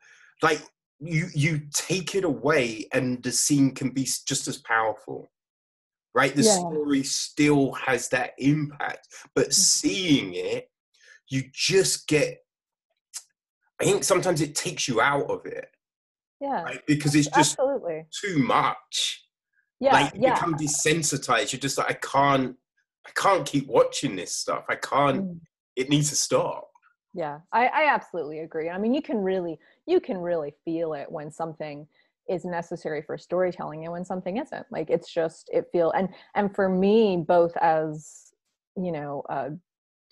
like, you, you take it away and the scene can be just as powerful right? The yeah. story still has that impact, but mm. seeing it, you just get. I think sometimes it takes you out of it. Yeah. Right? Because it's just Absolutely. too much. Yeah. Like you yeah. become desensitized. You're just like, I can't I can't keep watching this stuff. I can't mm. it needs to stop. Yeah. I, I absolutely agree. I mean you can really you can really feel it when something is necessary for storytelling and when something isn't like it's just it feel and and for me both as you know a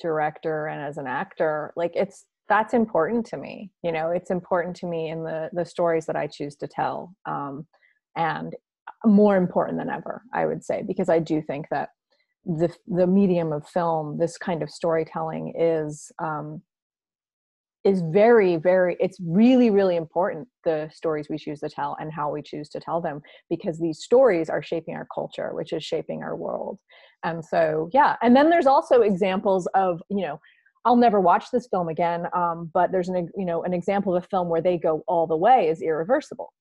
director and as an actor like it's that's important to me you know it's important to me in the the stories that i choose to tell um and more important than ever i would say because i do think that the the medium of film this kind of storytelling is um is very very it's really really important the stories we choose to tell and how we choose to tell them because these stories are shaping our culture which is shaping our world. And so yeah and then there's also examples of you know i'll never watch this film again um, but there's an you know an example of a film where they go all the way is irreversible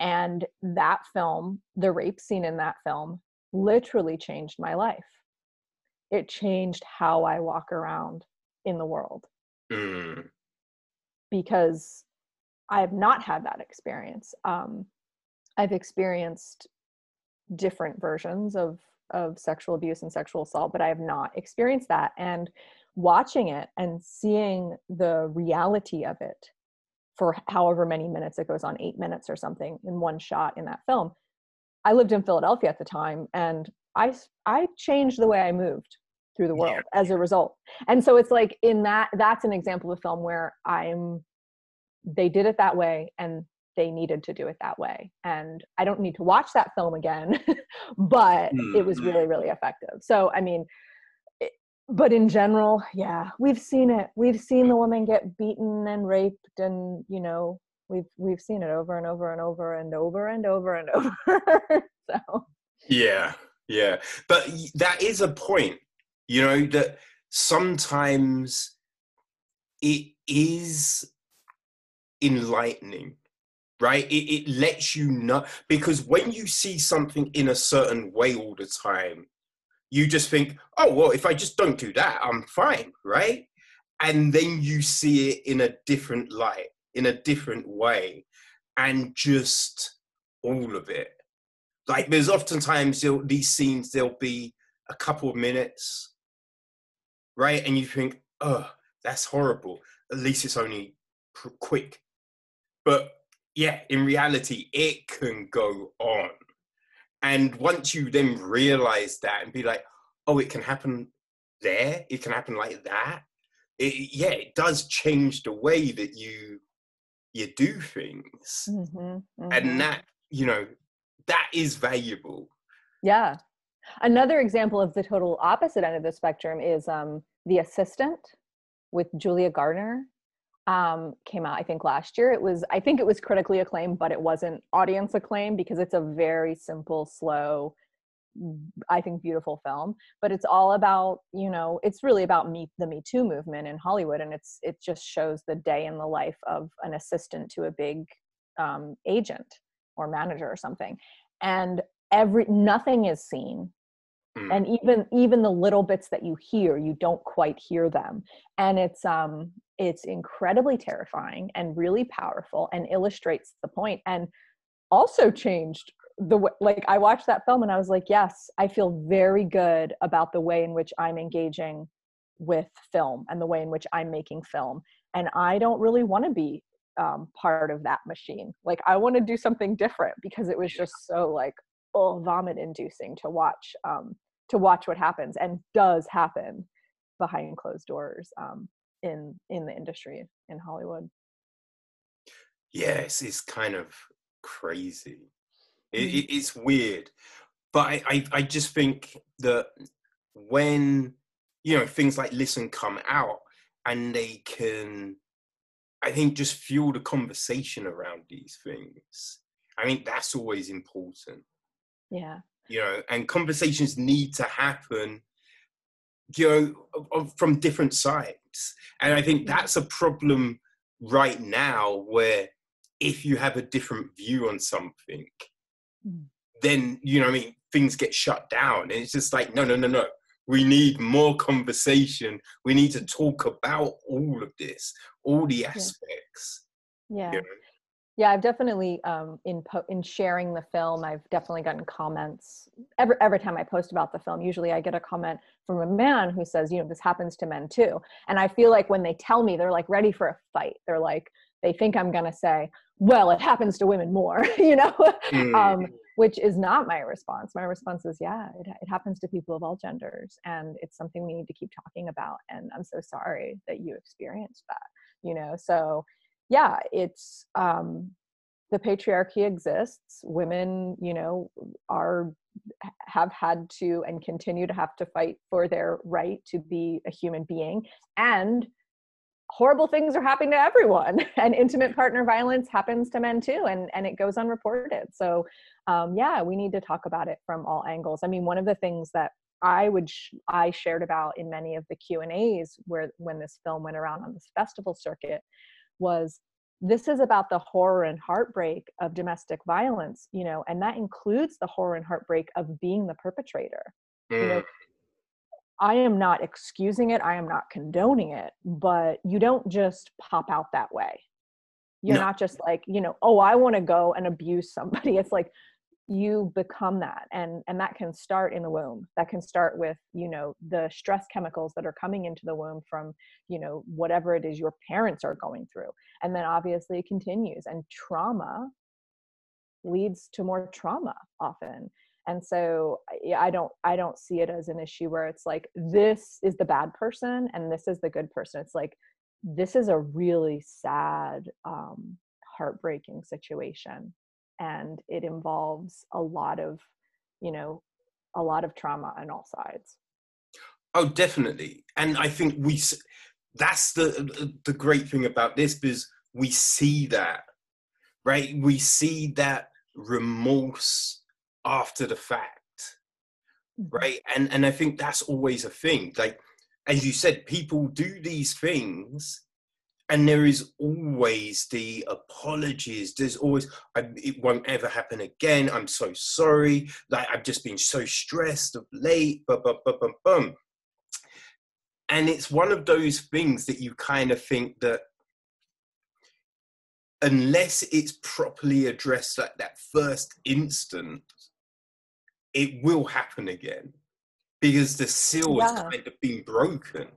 and that film the rape scene in that film literally changed my life it changed how i walk around in the world mm. because I have not had that experience. Um, I've experienced different versions of of sexual abuse and sexual assault, but I have not experienced that. And watching it and seeing the reality of it for however many minutes it goes on, eight minutes or something in one shot in that film. I lived in Philadelphia at the time, and I I changed the way I moved through the world yeah. as a result. And so it's like in that that's an example of film where I'm they did it that way and they needed to do it that way. And I don't need to watch that film again, but mm-hmm. it was mm-hmm. really really effective. So I mean it, but in general, yeah, we've seen it. We've seen the woman get beaten and raped and, you know, we've we've seen it over and over and over and over and over and over. so yeah yeah but that is a point you know, that sometimes it is enlightening right it, it lets you know because when you see something in a certain way all the time you just think oh well if i just don't do that i'm fine right and then you see it in a different light in a different way and just all of it like there's oftentimes these scenes there'll be a couple of minutes right? And you think, oh, that's horrible. At least it's only pr- quick. But yeah, in reality, it can go on. And once you then realize that and be like, oh, it can happen there, it can happen like that. It, yeah, it does change the way that you you do things, mm-hmm, mm-hmm. and that you know that is valuable. Yeah, Another example of the total opposite end of the spectrum is um, The Assistant with Julia Garner. Um, came out, I think, last year. It was, I think it was critically acclaimed, but it wasn't audience acclaimed because it's a very simple, slow, I think, beautiful film. But it's all about, you know, it's really about me, the Me Too movement in Hollywood, and it's it just shows the day in the life of an assistant to a big um, agent or manager or something. And every nothing is seen mm. and even even the little bits that you hear you don't quite hear them and it's um it's incredibly terrifying and really powerful and illustrates the point and also changed the way like i watched that film and i was like yes i feel very good about the way in which i'm engaging with film and the way in which i'm making film. And i don't really want to be um, part of that machine. Like i want to do something different because it was just so like oh vomit inducing to watch um, to watch what happens and does happen behind closed doors um, in in the industry in Hollywood. yes, it's kind of crazy. It, Mm. it, it's weird, but I, I I just think that when you know things like listen come out and they can i think just fuel the conversation around these things i think that's always important Yeah. you know and conversations need to happen you know from different sides and i think that's a problem right now where if you have a different view on something Mm. then you know i mean things get shut down and it's just like no no no no we need more conversation we need to talk about all of this all the aspects Yeah. you know? Yeah, I've definitely um, in po- in sharing the film, I've definitely gotten comments every every time I post about the film. Usually, I get a comment from a man who says, you know, this happens to men too. And I feel like when they tell me, they're like ready for a fight. They're like, they think I'm gonna say, well, it happens to women more, you know, Mm, um, which is not my response. My response is, yeah, it, it happens to people of all genders, and it's something we need to keep talking about. And I'm so sorry that you experienced that, you know. So, yeah, it's um, the patriarchy exists. Women, you know, are have had to and continue to have to fight for their right to be a human being and horrible things are happening to everyone and intimate partner violence happens to men too and and it goes unreported. So um, yeah we need to talk about it from all angles. I mean one of the things that i would sh- i shared about in many of the q and a's where when this film went around on this festival circuit was this is about the horror and heartbreak of domestic violence you know and that includes the horror and heartbreak of being the perpetrator you know mm, I am not excusing it, I am not condoning it, but you don't just pop out that way. You're No. not just like, you know, oh, I want to go and abuse somebody. It's like you become that and and that can start in the womb. That can start with, you know, the stress chemicals that are coming into the womb from, you know, whatever it is your parents are going through. And then obviously it continues and trauma leads to more trauma often and so I- don't i don't see it as an issue where it's like this is the bad person and this is the good person it's like this is a really sad um heartbreaking situation and it involves a lot of you know a lot of trauma on all sides. Oh definitely. And i think we that's the the great thing about this because we see that right? We see that remorse after the fact mm-hmm. right? And and i think that's always a thing. Like as you said people do these things and there is always the apologies. There's always I, it won't ever happen again. I'm so sorry. Like i've just been so stressed of late. Bum, bum, bum, bum, bum. and it's one of those things that you kind of think that unless it's properly addressed at that first instant it will happen again. Because the seal has kind of been broken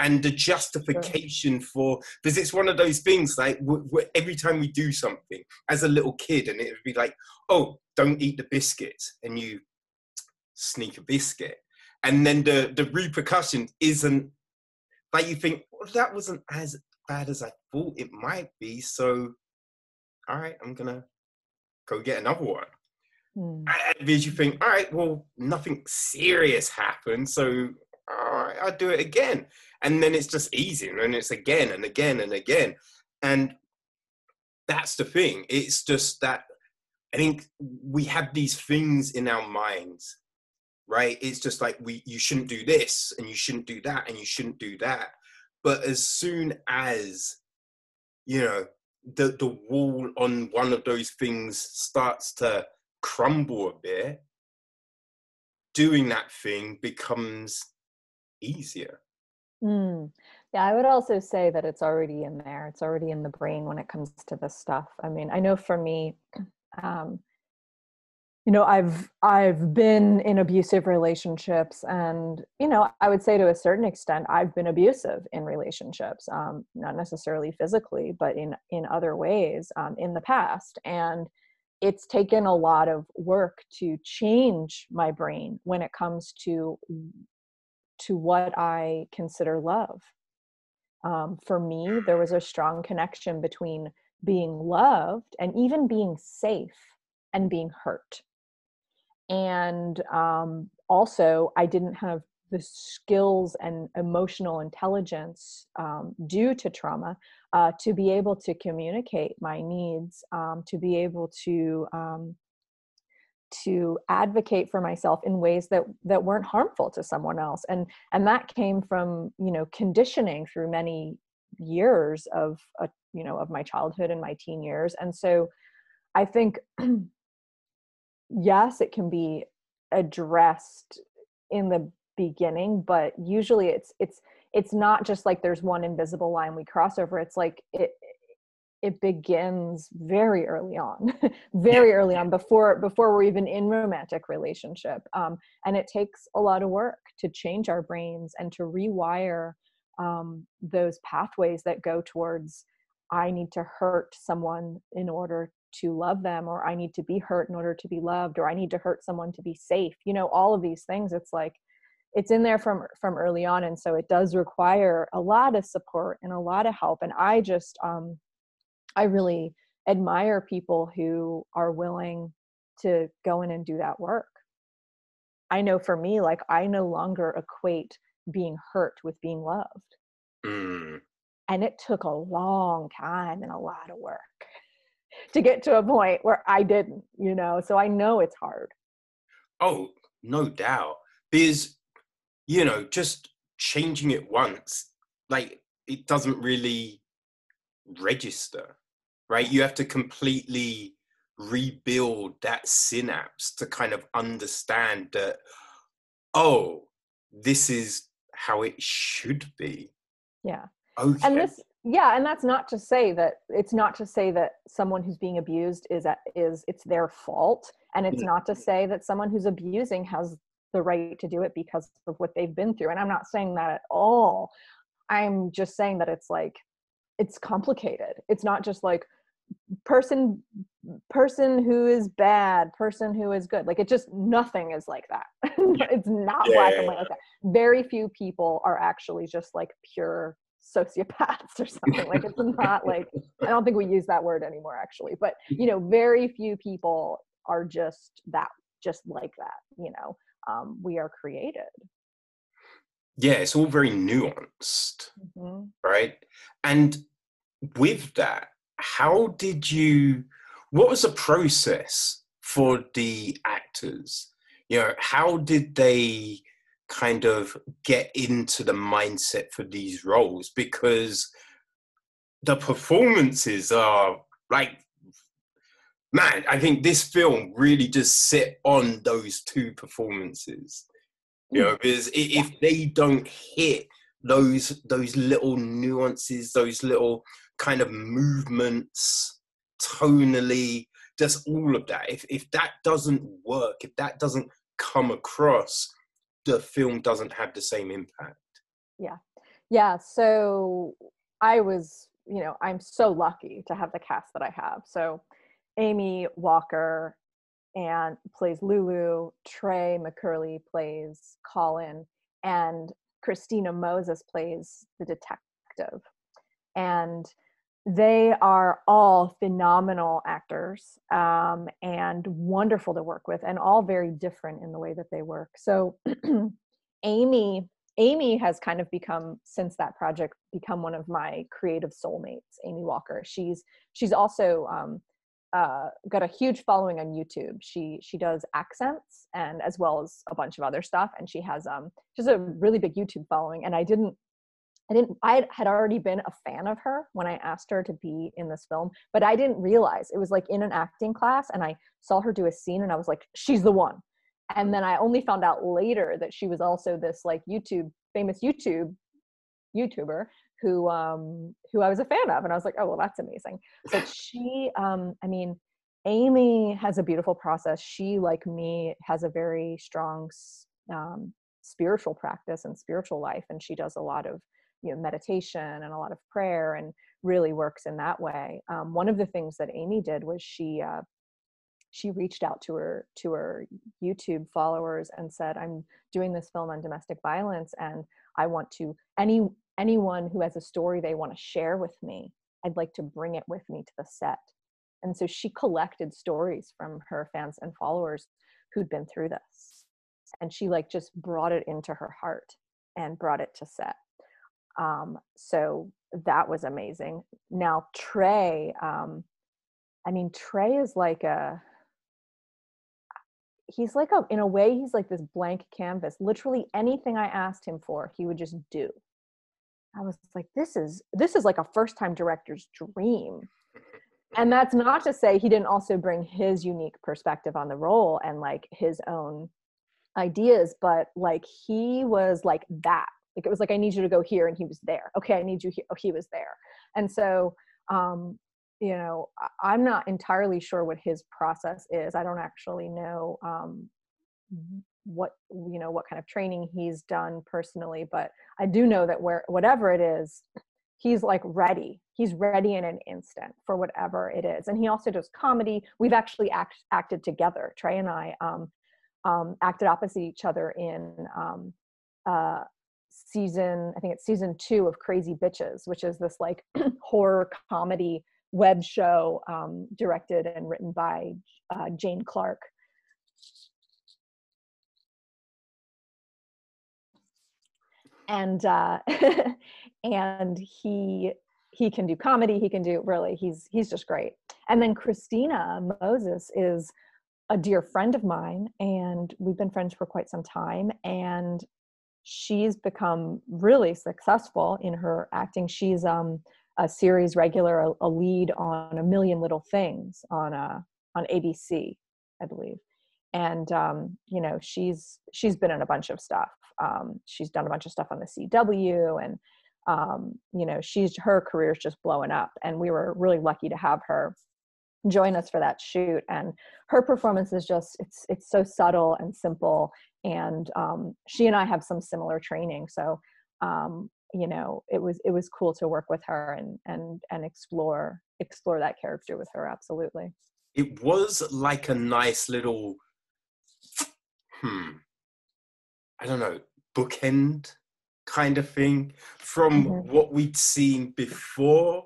and the justification for because it's one of those things like w- w- every time we do something as a little kid and it would be like oh don't eat the biscuits and you sneak a biscuit and then the the repercussion isn't like you think well, that wasn't as bad as i thought it might be so all right i'm gonna go get another one Mm. and because you think, all right, well, nothing serious happened, so all right, I'll do it again. And then it's just easy, and it's again and again and again. And that's the thing. It's just that I think we have these things in our minds, right? It's just like we you shouldn't do this and you shouldn't do that and you shouldn't do that. But as soon as you know the the wall on one of those things starts to crumble a bit, doing that thing becomes easier. Mm. Yeah, I would also say that it's already in there. It's already in the brain when it comes to this stuff. I mean, I know for me, um, you know, I've I've been in abusive relationships, and you know, I would say to a certain extent, I've been abusive in relationships, um, not necessarily physically, but in in other ways um, in the past, and it's taken a lot of work to change my brain when it comes to to what I consider love. Um, for me, there was a strong connection between being loved and even being safe and being hurt and um, also i didn't have the skills and emotional intelligence um, due to trauma uh, to be able to communicate my needs um, to be able to um, to advocate for myself in ways that that weren't harmful to someone else. And and that came from you know conditioning through many years of a, you know of my childhood and my teen years. And so i think yes it can be addressed in the beginning but usually it's it's it's not just like there's one invisible line we cross over. It's like it it begins very early on very early on before before we're even in romantic relationship um, and it takes a lot of work to change our brains and to rewire um, those pathways that go towards i need to hurt someone in order to love them or i need to be hurt in order to be loved or i need to hurt someone to be safe you know all of these things. It's like it's in there from from early on and so it does require a lot of support and a lot of help and i just um i really admire people who are willing to go in and do that work. I know for me like i no longer equate being hurt with being loved. Mm. and it took a long time and a lot of work to get to a point where i didn't you know? So i know it's hard. Oh, no doubt. Because, you know, just changing it once, like, it doesn't really register, right? You have to completely rebuild that synapse to kind of understand that, oh, this is how it should be. yeah Okay. and this yeah and that's not to say that it's not to say that someone who's being abused is at, is it's their fault and it's not to say that someone who's abusing has the right to do it because of what they've been through and i'm not saying that at all i'm just saying that it's like it's complicated it's not just like person person who is bad person who is good like it just nothing is like that it's not black and white like that very few people are actually just like pure sociopaths or something like it's not like i don't think we use that word anymore actually but you know very few people are just that just like that you know um, we are created yeah, it's all very nuanced. Mhm. right? And with that, how did you? What was the process for the actors? You know, how did they kind of get into the mindset for these roles? Because the performances are like, man, I think this film really just sit on those two performances. You know, hmm. because i- if they don't hit those those little nuances, those little kind of movements, tonally, just all of that. If if that doesn't work, if that doesn't come across, the film doesn't have the same impact. yeah Yeah. so i was you know i'm so lucky to have the cast that i have so amy walker and plays lulu trey mccurley plays colin and christina moses plays the detective and they are all phenomenal actors um, and wonderful to work with and all very different in the way that they work. So amy amy has kind of become since that project become one of my creative soulmates amy walker. She's she's also um, uh, got a huge following on youtube. She she does accents and as well as a bunch of other stuff and she has um she's a really big youtube following and i didn't I didn't I had already been a fan of her when I asked her to be in this film, but I didn't realize it was like in an acting class and I saw her do a scene and I was like, she's the one. And then I only found out later that she was also this like YouTube famous YouTube YouTuber who um who I was a fan of and I was like, oh well that's amazing. But she um I mean Amy has a beautiful process. She like me has a very strong um spiritual practice and spiritual life and she does a lot of you know meditation and a lot of prayer and really works in that way um, one of the things that amy did was she uh, she reached out to her to her youtube followers and said i'm doing this film on domestic violence and i want to any anyone who has a story they want to share with me I'd like to bring it with me to the set. And so she collected stories from her fans and followers who'd been through this. And she like just brought it into her heart and brought it to set. Um, so that was amazing. Now Trey, um, I mean, Trey is like a he's like a in a way he's like this blank canvas. Literally anything i asked him for he would just do. I was like this is this is like a first time director's dream. And that's not to say he didn't also bring his unique perspective on the role and like his own ideas but like he was like that like it was like i need you to go here and he was there. Okay i need you here oh he was there. And so um you know i'm not entirely sure what his process is. I don't actually know um, what you know what kind of training he's done personally but i do know that where whatever it is he's like ready. He's ready in an instant for whatever it is. And he also does comedy. We've actually act, acted together. Trey and i um, um, acted opposite each other in um, uh, season i think it's season two of crazy bitches which is this like horror comedy web show um, directed and written by uh, Jane Clark. And uh, and he he can do comedy. He can do really. He's he's just great. And then Christina Moses is a dear friend of mine, and we've been friends for quite some time. And she's become really successful in her acting. She's um, a series regular, a, a, lead on A Million Little Things on a uh, on ABC, I believe. And um, you know, she's she's been in a bunch of stuff. Um, she's done a bunch of stuff on the CW, and um, you know, she's her career's just blowing up. And we were really lucky to have her join us for that shoot. And her performance is just it's it's so subtle and simple. And um, she and I have some similar training, so um, you know it was it was cool to work with her and and and explore explore that character with her absolutely it was like a nice little hmm i don't know bookend kind of thing from mm-hmm. what we'd seen before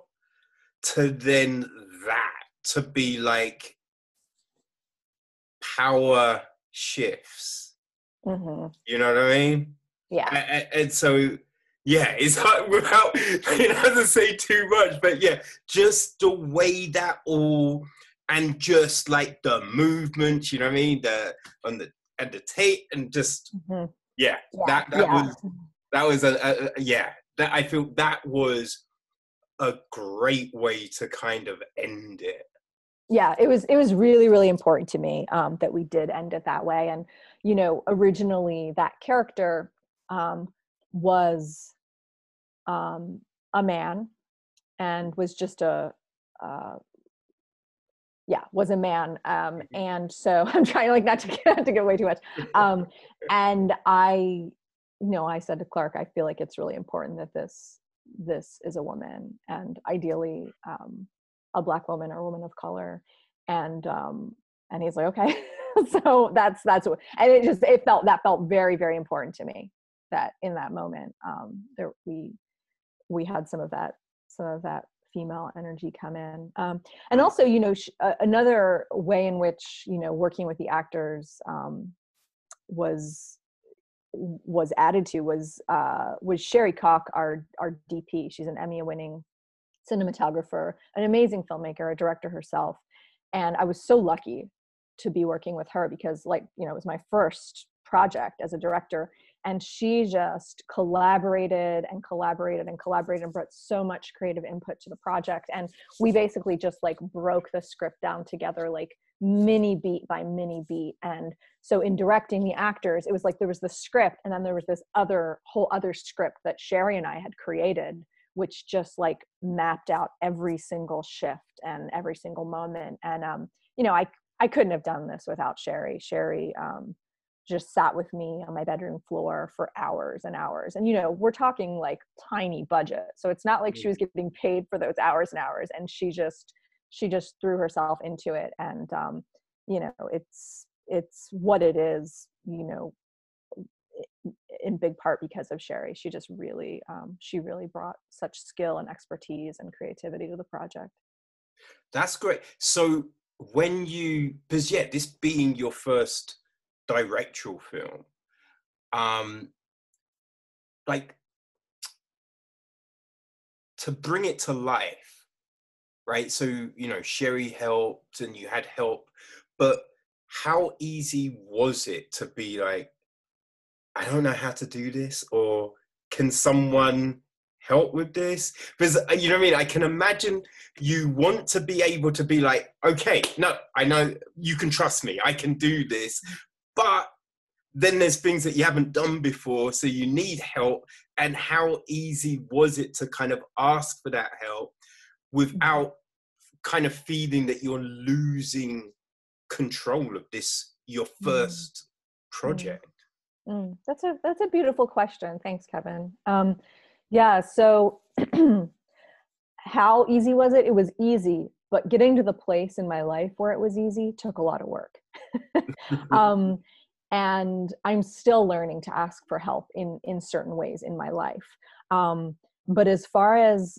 to then that to be like power shifts mm-hmm. you know what i mean yeah and, and so yeah, it's hard without it doesn't say too much, but yeah, just the way that all and just like the movement, you know what I mean? The on the and the tape and just mm-hmm. yeah, yeah, that that yeah. was that was a, a, a yeah that I feel that was a great way to kind of end it yeah it was it was really really important to me um, that we did end it that way and you know originally that character um, was um, a man and was just a uh, yeah was a man um, mm-hmm. and so i'm trying like not to get not to get way too much um, and i you know i said to clark i feel like it's really important that this this is a woman and ideally um, a black woman or a woman of color and um, and he's like okay. So that's that's what and it just it felt that felt very very important to me that in that moment um there we we had some of that some of that female energy come in. Um, and also you know sh- uh, another way in which you know working with the actors um, was was added to was uh, was Sherry Kauk, our our DP. She's an Emmy winning cinematographer, an amazing filmmaker, a director herself, and I was so lucky to be working with her because like you know it was my first project as a director and she just collaborated and collaborated and collaborated and brought so much creative input to the project and we basically just like broke the script down together like mini beat by mini beat and so in directing the actors it was like there was the script and then there was this other whole other script that sherry and i had created which just like mapped out every single shift and every single moment and um you know i i couldn't have done this without sherry sherry um just sat with me on my bedroom floor for hours and hours. And, you know, we're talking like tiny budget. So it's not like she was getting paid for those hours and hours. And she just, she just threw herself into it. And, um, you know, it's, it's what it is, you know, in big part because of Sherry. She just really, um, she really brought such skill and expertise and creativity to the project. That's great. So when you, because yeah, this being your first directorial film, um, like to bring it to life, right? So you know, Sherry helped, and you had help, but how easy was it to be like, I don't know how to do this, or can someone help with this? Because uh, you know what I mean. I can imagine you want to be able to be like, okay, no, I know you can trust me. I can do this, but then there's things that you haven't done before, so you need help. And how easy was it to kind of ask for that help without kind of feeling that you're losing control of this your mm. first project? Mm. That's a that's a beautiful question. Thanks, Kevin. Um, yeah. So, how easy was it? It was easy, but getting to the place in my life where it was easy took a lot of work. um, and I'm still learning to ask for help in in certain ways in my life. Um, but as far as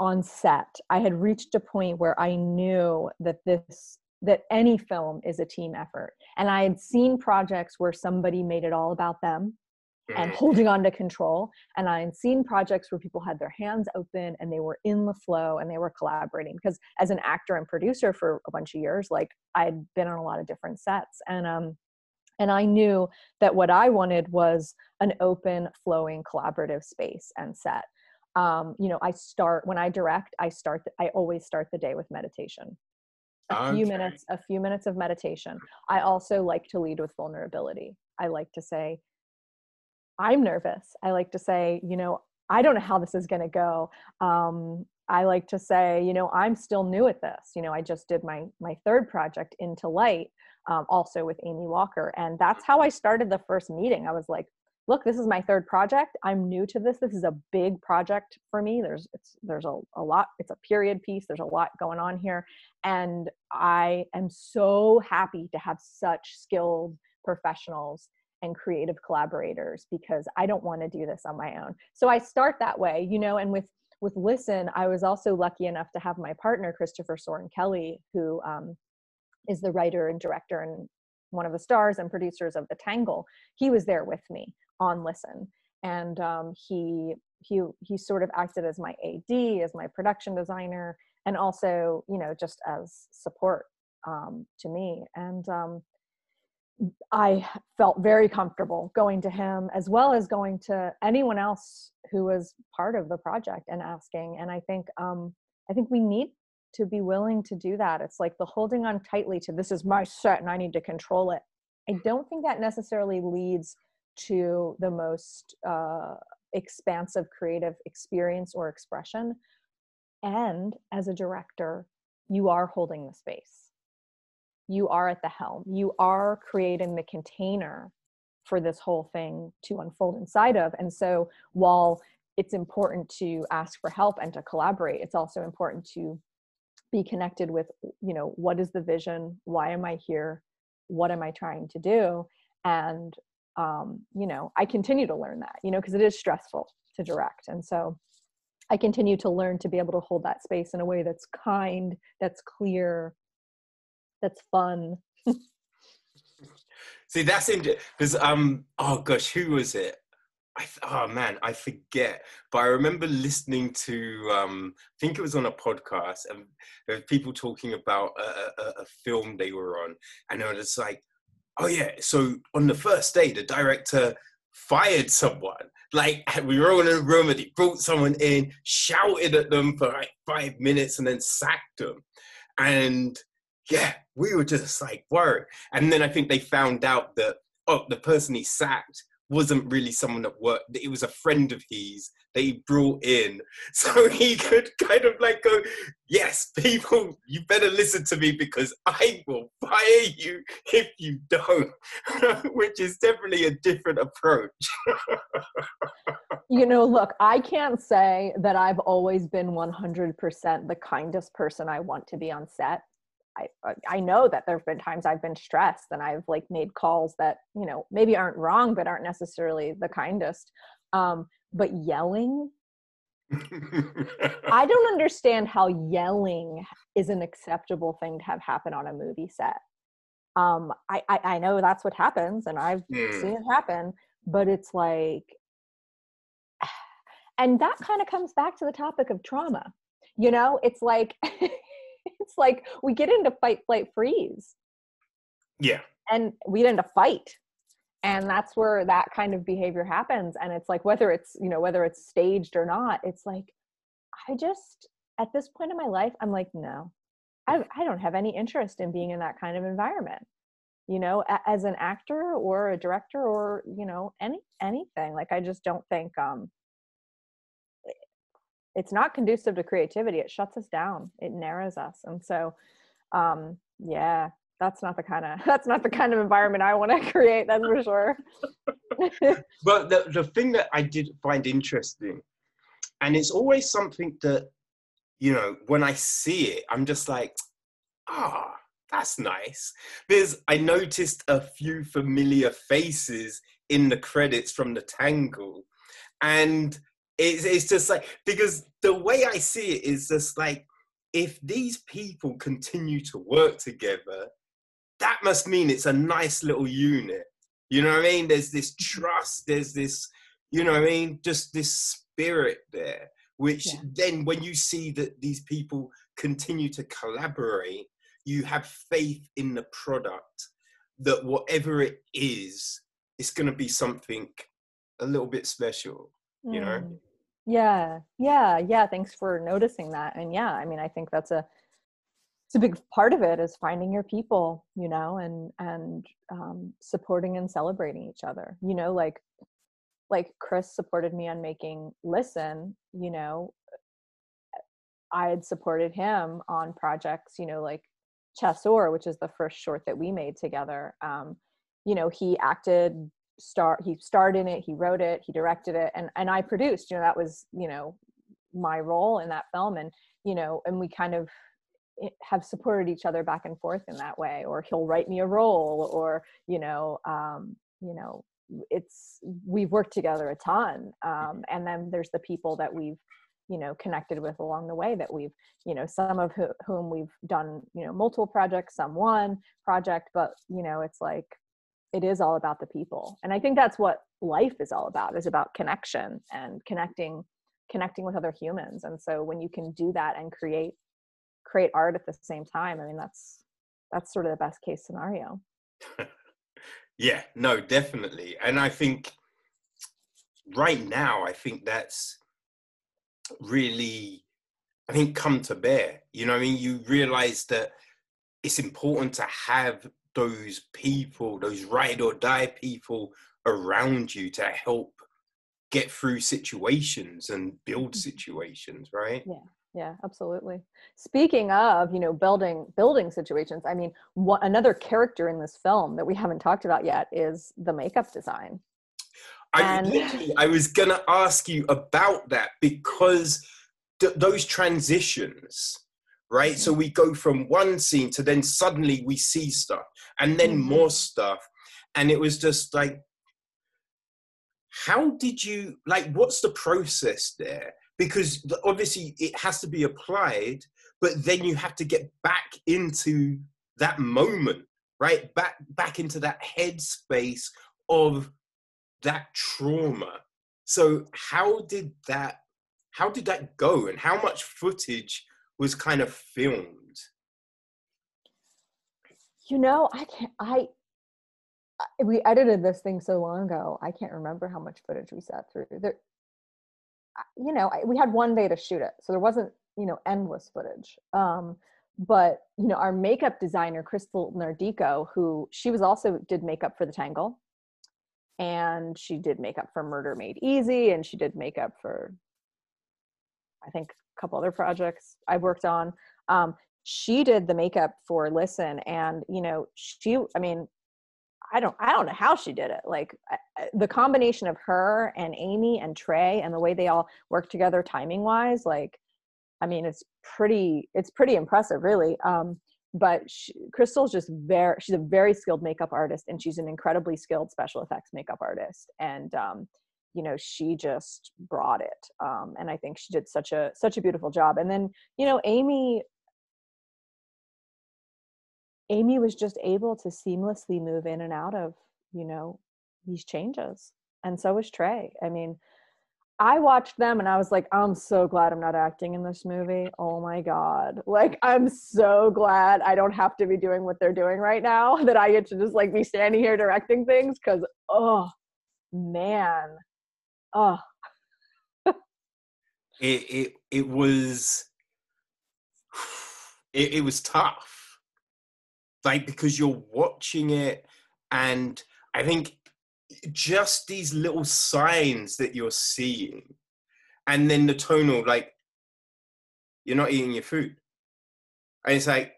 on set, I had reached a point where I knew that this that any film is a team effort. And I had seen projects where somebody made it all about them and mm. holding on to control. And I had seen projects where people had their hands open and they were in the flow and they were collaborating. Because as an actor and producer for a bunch of years, like I had been on a lot of different sets. And um and I knew that what I wanted was an open, flowing, collaborative space and set. Um, you know, I start when I direct, I start, I always start the day with meditation a okay. few minutes a few minutes of meditation. I also like to lead with vulnerability. I like to say i'm nervous. I like to say you know i don't know how this is going to go. Um, i like to say you know i'm still new at this. You know i just did my my third project into light um, also with amy walker and that's how i started the first meeting. I was like look this is my third project i'm new to this this is a big project for me there's it's there's a, a lot it's a period piece there's a lot going on here and i am so happy to have such skilled professionals and creative collaborators because i don't want to do this on my own. So i start that way you know and with with listen i was also lucky enough to have my partner christopher soren kelly who um, is the writer and director and one of the stars and producers of the tangle he was there with me on listen. And um, he he he sort of acted as my ad as my production designer and also you know just as support um, to me. And um, i felt very comfortable going to him as well as going to anyone else who was part of the project and asking. And i think um, i think we need to be willing to do that. It's like the holding on tightly to this is my set and i need to control it. I don't think that necessarily leads to the most uh, expansive creative experience or expression. And as a director, you are holding the space. You are at the helm. You are creating the container for this whole thing to unfold inside of. And so while it's important to ask for help and to collaborate, it's also important to be connected with, you know, what is the vision? Why am I here? What am I trying to do? And um, you know, I continue to learn that, you know, because it is stressful to direct. And so I continue to learn to be able to hold that space in a way that's kind, that's clear, that's fun. See, that's interesting because um, oh gosh, who was it? I oh man, I forget. But I remember listening to um, I think it was on a podcast, and there were people talking about a, a, a film they were on, and it was like, oh yeah, so on the first day, the director fired someone. Like we were all in a room and he brought someone in, shouted at them for like five minutes, and then sacked them. And yeah, we were just like worried. And then I think they found out that oh, the person he sacked wasn't really someone that worked. It was a friend of his he brought in, so he could kind of like go, "Yes, people, you better listen to me because I will fire you if you don't," which is definitely a different approach. you know, look, I can't say that I've always been 100% the kindest person I want to be on set. I, I know that there have been times I've been stressed and I've like made calls that, you know, maybe aren't wrong, but aren't necessarily the kindest. Um, but yelling, I don't understand how yelling is an acceptable thing to have happen on a movie set. Um, I, I, I know that's what happens and I've Mm. seen it happen, but it's like, and that kind of comes back to the topic of trauma. You know, it's like, it's like we get into fight, flight, freeze yeah. and we get into fight and that's where that kind of behavior happens. And it's like whether it's you know whether it's staged or not it's like i just at this point in my life i'm like no. I, I don't have any interest in being in that kind of environment you know a- as an actor or a director or you know any anything. Like i just don't think um it's not conducive to creativity. It shuts us down. It narrows us. And so um yeah that's not the kind of that's not the kind of environment i want to create that's for sure But the, the thing that I did find interesting, and it's always something that, you know, when I see it, I'm just like, ah, that's nice. Because I noticed a few familiar faces in the credits from the Tangle. And it's, it's just like, because the way I see it is just like, if these people continue to work together, that must mean it's a nice little unit. You know what I mean? There's this trust, there's this, you know what I mean? Just this spirit there, which Yeah. then when you see that these people continue to collaborate, you have faith in the product that whatever it is, it's going to be something a little bit special, you know? Mm. yeah yeah yeah thanks for noticing that and yeah i mean i think that's a it's a big part of it is finding your people you know and and um, supporting and celebrating each other you know like like chris supported me on making listen you know i had supported him on projects you know like chasseur which is the first short that we made together. Um, you know he acted star he starred in it he wrote it he directed it and and i produced you know that was you know my role in that film and you know and we kind of have supported each other back and forth in that way or he'll write me a role or you know um you know it's we've worked together a ton um and then there's the people that we've you know connected with along the way that we've you know some of who, whom we've done you know multiple projects some one project but you know it's like it is all about the people. And i think that's what life is all about is about connection and connecting connecting with other humans. And so when you can do that and create create art at the same time i mean that's that's sort of the best case scenario Yeah, no, definitely. And I think right now, I think that's really, I think, come to bear. You know, I mean, you realize that it's important to have those people, those ride or die people around you to help get through situations and build mm-hmm. situations, right? yeah absolutely speaking of you know building building situations i mean what another character in this film that we haven't talked about yet is the makeup design I, And- literally, I was gonna ask you about that because th- those transitions, right? So we go from one scene to then suddenly we see stuff and then Mhm. more stuff, and it was just like, how did you like? What's the process there? Because obviously it has to be applied, but then you have to get back into that moment, right? Back back into that headspace of that trauma. So how did that how did that go and how much footage was kind of filmed? you know i can't i we edited this thing so long ago i can't remember how much footage we sat through there you know I, we had one day to shoot it so there wasn't you know endless footage um but you know our makeup designer crystal nardico who she was also did makeup for the tangle and she did makeup for murder made easy and she did makeup for i think a couple other projects i worked on. Um she did the makeup for listen and you know she i mean i don't i don't know how she did it like I- the combination of her and amy and trey and the way they all work together timing wise like i mean it's pretty it's pretty impressive really um but she, Crystal's just very she's a very skilled makeup artist and she's an incredibly skilled special effects makeup artist and um, you know she just brought it um, and I think she did such a such a beautiful job. And then you know Amy Amy was just able to seamlessly move in and out of you know these changes and so was Trey I mean I watched them and I was like, I'm so glad I'm not acting in this movie. Oh my God. Like, I'm so glad I don't have to be doing what they're doing right now, that I get to just like be standing here directing things. Cause, oh man. Oh. it, it, it was, it, it was tough. Like, because you're watching it and I think just these little signs that you're seeing and then the tonal like you're not eating your food and it's like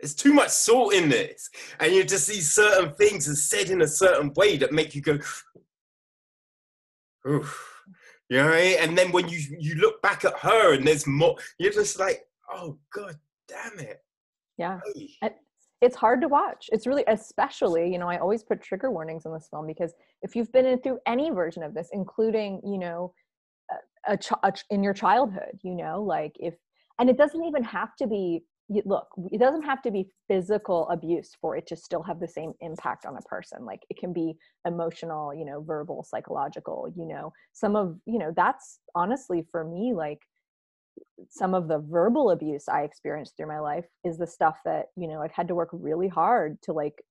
there's too much salt in this and you just see certain things are said in a certain way that make you go Oof. you know I mean? and then when you you look back at her and there's more you're just like oh god damn it yeah it's hard to watch. It's really, especially, you know, I always put trigger warnings in this film because if you've been in through any version of this, including, you know, a, a, a in your childhood, you know, like if, and it doesn't even have to be, look, it doesn't have to be physical abuse for it to still have the same impact on a person. Like it can be emotional, you know, verbal, psychological, you know, some of, you know, that's honestly for me, like, some of the verbal abuse I experienced through my life is the stuff that, you know, I've had to work really hard to like,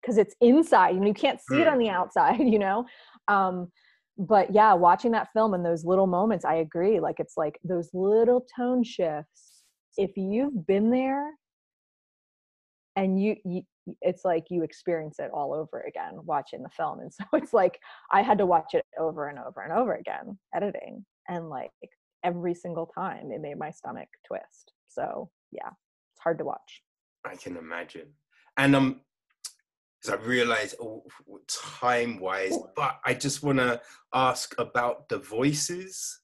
because it's inside, you know, you can't see it on the mm. outside, you know? Um, but yeah, watching that film and those little moments, I agree. Like, it's like those little tone shifts. If you've been there and you, you it's like you experience it all over again watching the film and so it's like i had to watch it over and over and over again editing and like every single time it made my stomach twist so yeah it's hard to watch. I can imagine and um because i realize oh, time wise but i just want to ask about the voices.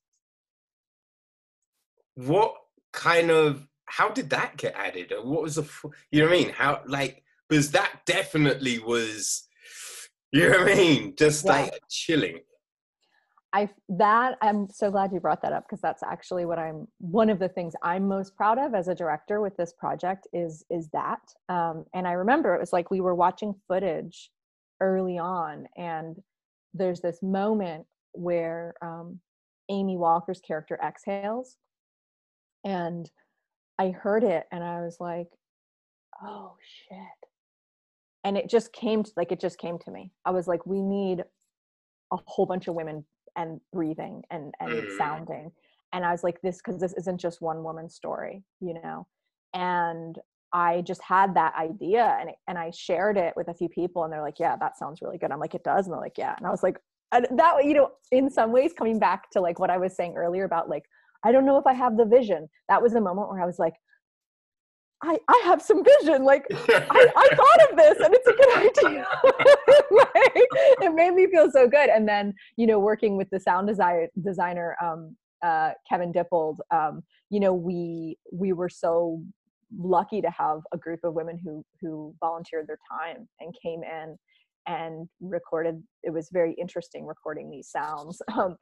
What kind of how did that get added? What was the you know what i mean? How like because that definitely was you know what i mean? Just yeah. like chilling I that I'm so glad you brought that up because that's actually what I'm one of the things I'm most proud of as a director with this project is is that um, and I remember it was like we were watching footage early on and there's this moment where um, Amy Walker's character exhales and I heard it and I was like oh shit. And it just came to, like it just came to me. I was like we need a whole bunch of women and breathing and and mm. sounding. And i was like this because this isn't just one woman's story you know? And i just had that idea and and i shared it with a few people and they're like yeah that sounds really good. I'm like it does. And they're like yeah. And i was like that you know in some ways coming back to like what i was saying earlier about like i don't know if i have the vision. That was the moment where i was like I, I have some vision. Like I, I thought of this and it's a good idea. like, it made me feel so good. And then, you know, working with the sound design, designer, um, uh, Kevin Dippold, um, you know, we, we were so lucky to have a group of women who, who volunteered their time and came in and recorded. It was very interesting recording these sounds. Um,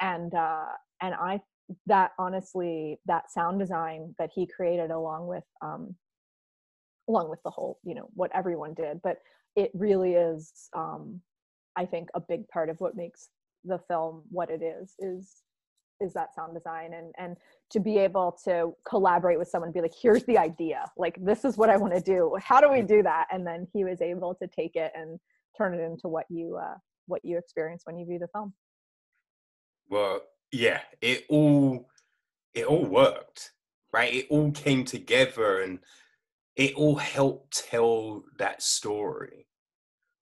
and, uh, and I that honestly that sound design that he created along with um along with the whole you know what everyone did but it really is um i think a big part of what makes the film what it is is is that sound design and and to be able to collaborate with someone be like here's the idea. Like this is what i want to do. How do we do that? And then he was able to take it and turn it into what you uh what you experience when you view the film. Well yeah, it all it all worked, right? It all came together and it all helped tell that story,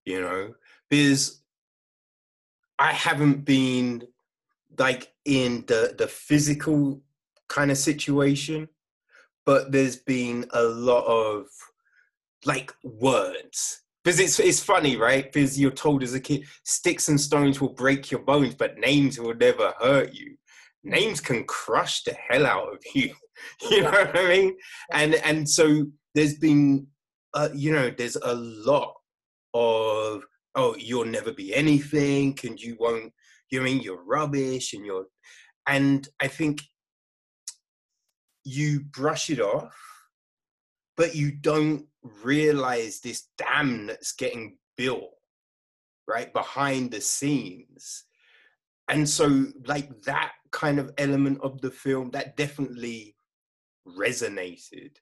you know, because I haven't been like in the the physical kind of situation, but there's been a lot of like words because it's it's funny, right? Because you're told as a kid, sticks and stones will break your bones, but names will never hurt you. names can crush the hell out of you. you know what I mean? And and so there's been, uh, you know, there's a lot of oh, you'll never be anything, and you won't. You mean you're rubbish, and you're, and I think you brush it off, but you don't realize this dam that's getting built right behind the scenes and so like that kind of element of the film that definitely resonated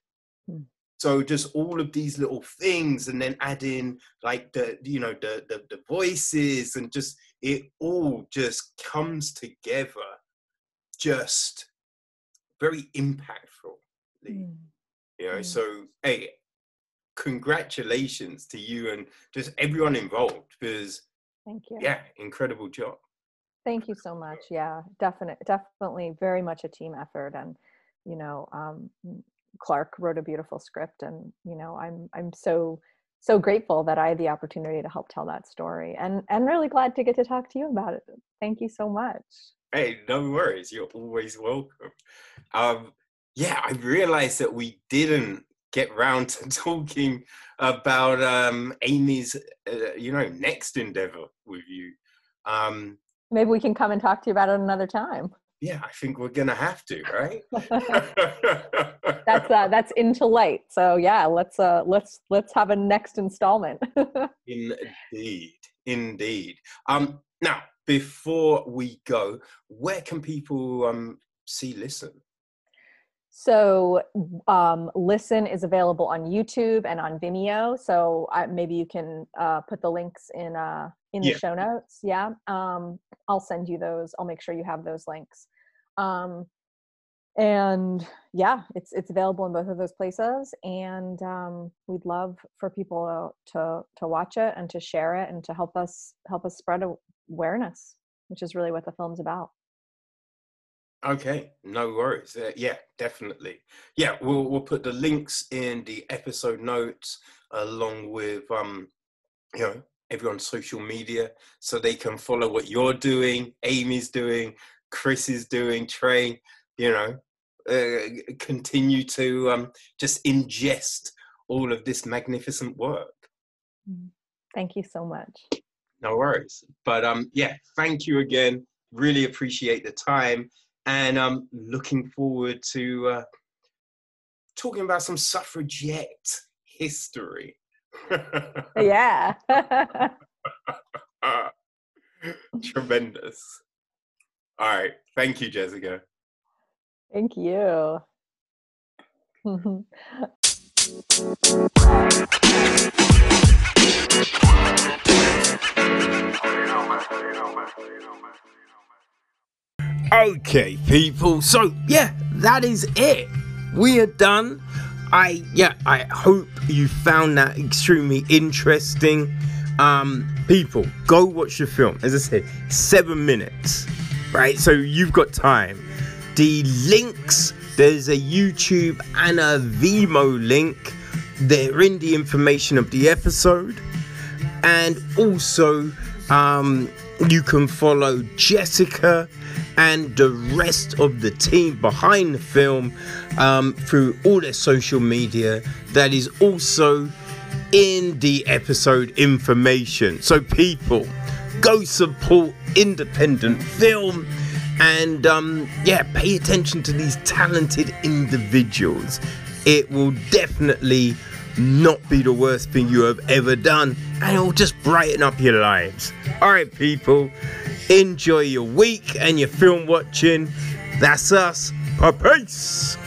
mm. so just all of these little things and then adding like the you know the, the the voices and just it all just comes together just very impactful mm. you know mm. so hey congratulations to you and just everyone involved because thank you. yeah incredible job. Thank you so much. Yeah definite definitely very much a team effort and you know um, clark wrote a beautiful script and you know i'm i'm so so grateful that i had the opportunity to help tell that story and and really glad to get to talk to you about it. Thank you so much. Hey no worries. You're always welcome. Um yeah i realized that we didn't get round to talking about um, Amy's, uh, you know, next endeavor with you. Um, Maybe we can come and talk to you about it another time. Yeah, I think we're gonna have to, right? that's uh, that's into light. So yeah, let's uh, let's let's have a next installment. indeed, indeed. Um, now before we go, where can people um see listen? So, um, Listen is available on YouTube and on Vimeo. So uh, maybe you can uh, put the links in uh, in the yeah. show notes. Yeah, um, I'll send you those. I'll make sure you have those links. Um, and yeah, it's it's available in both of those places. And um, we'd love for people to, to to watch it and to share it and to help us help us spread awareness, which is really what the film's about. Okay, no worries. Uh, yeah, definitely. Yeah, we'll we'll put the links in the episode notes along with um, you know, everyone's social media so they can follow what you're doing, Amy's doing, Chris is doing, Trey. You know, uh, continue to um, just ingest all of this magnificent work. Mm, thank you so much. No worries. But um, yeah, thank you again. Really appreciate the time and I'm looking forward to uh, talking about some suffragette history. yeah. Tremendous. All right. Thank you, Jessica. Thank you. Okay, people. So, yeah, that is it. We are done. I yeah, I hope you found that extremely interesting. Um, people, go watch the film. As I said, seven minutes, right? So you've got time. The links, there's a YouTube and a Vimeo link. They're in the information of the episode, and also um, you can follow Jessica and the rest of the team behind the film um, through all their social media. That is also in the episode information. So, people, go support independent film and um, yeah, pay attention to these talented individuals. It will definitely not be the worst thing you have ever done, and it will just brighten up your lives. All right, people. Enjoy your week and your film watching. That's us. Peace.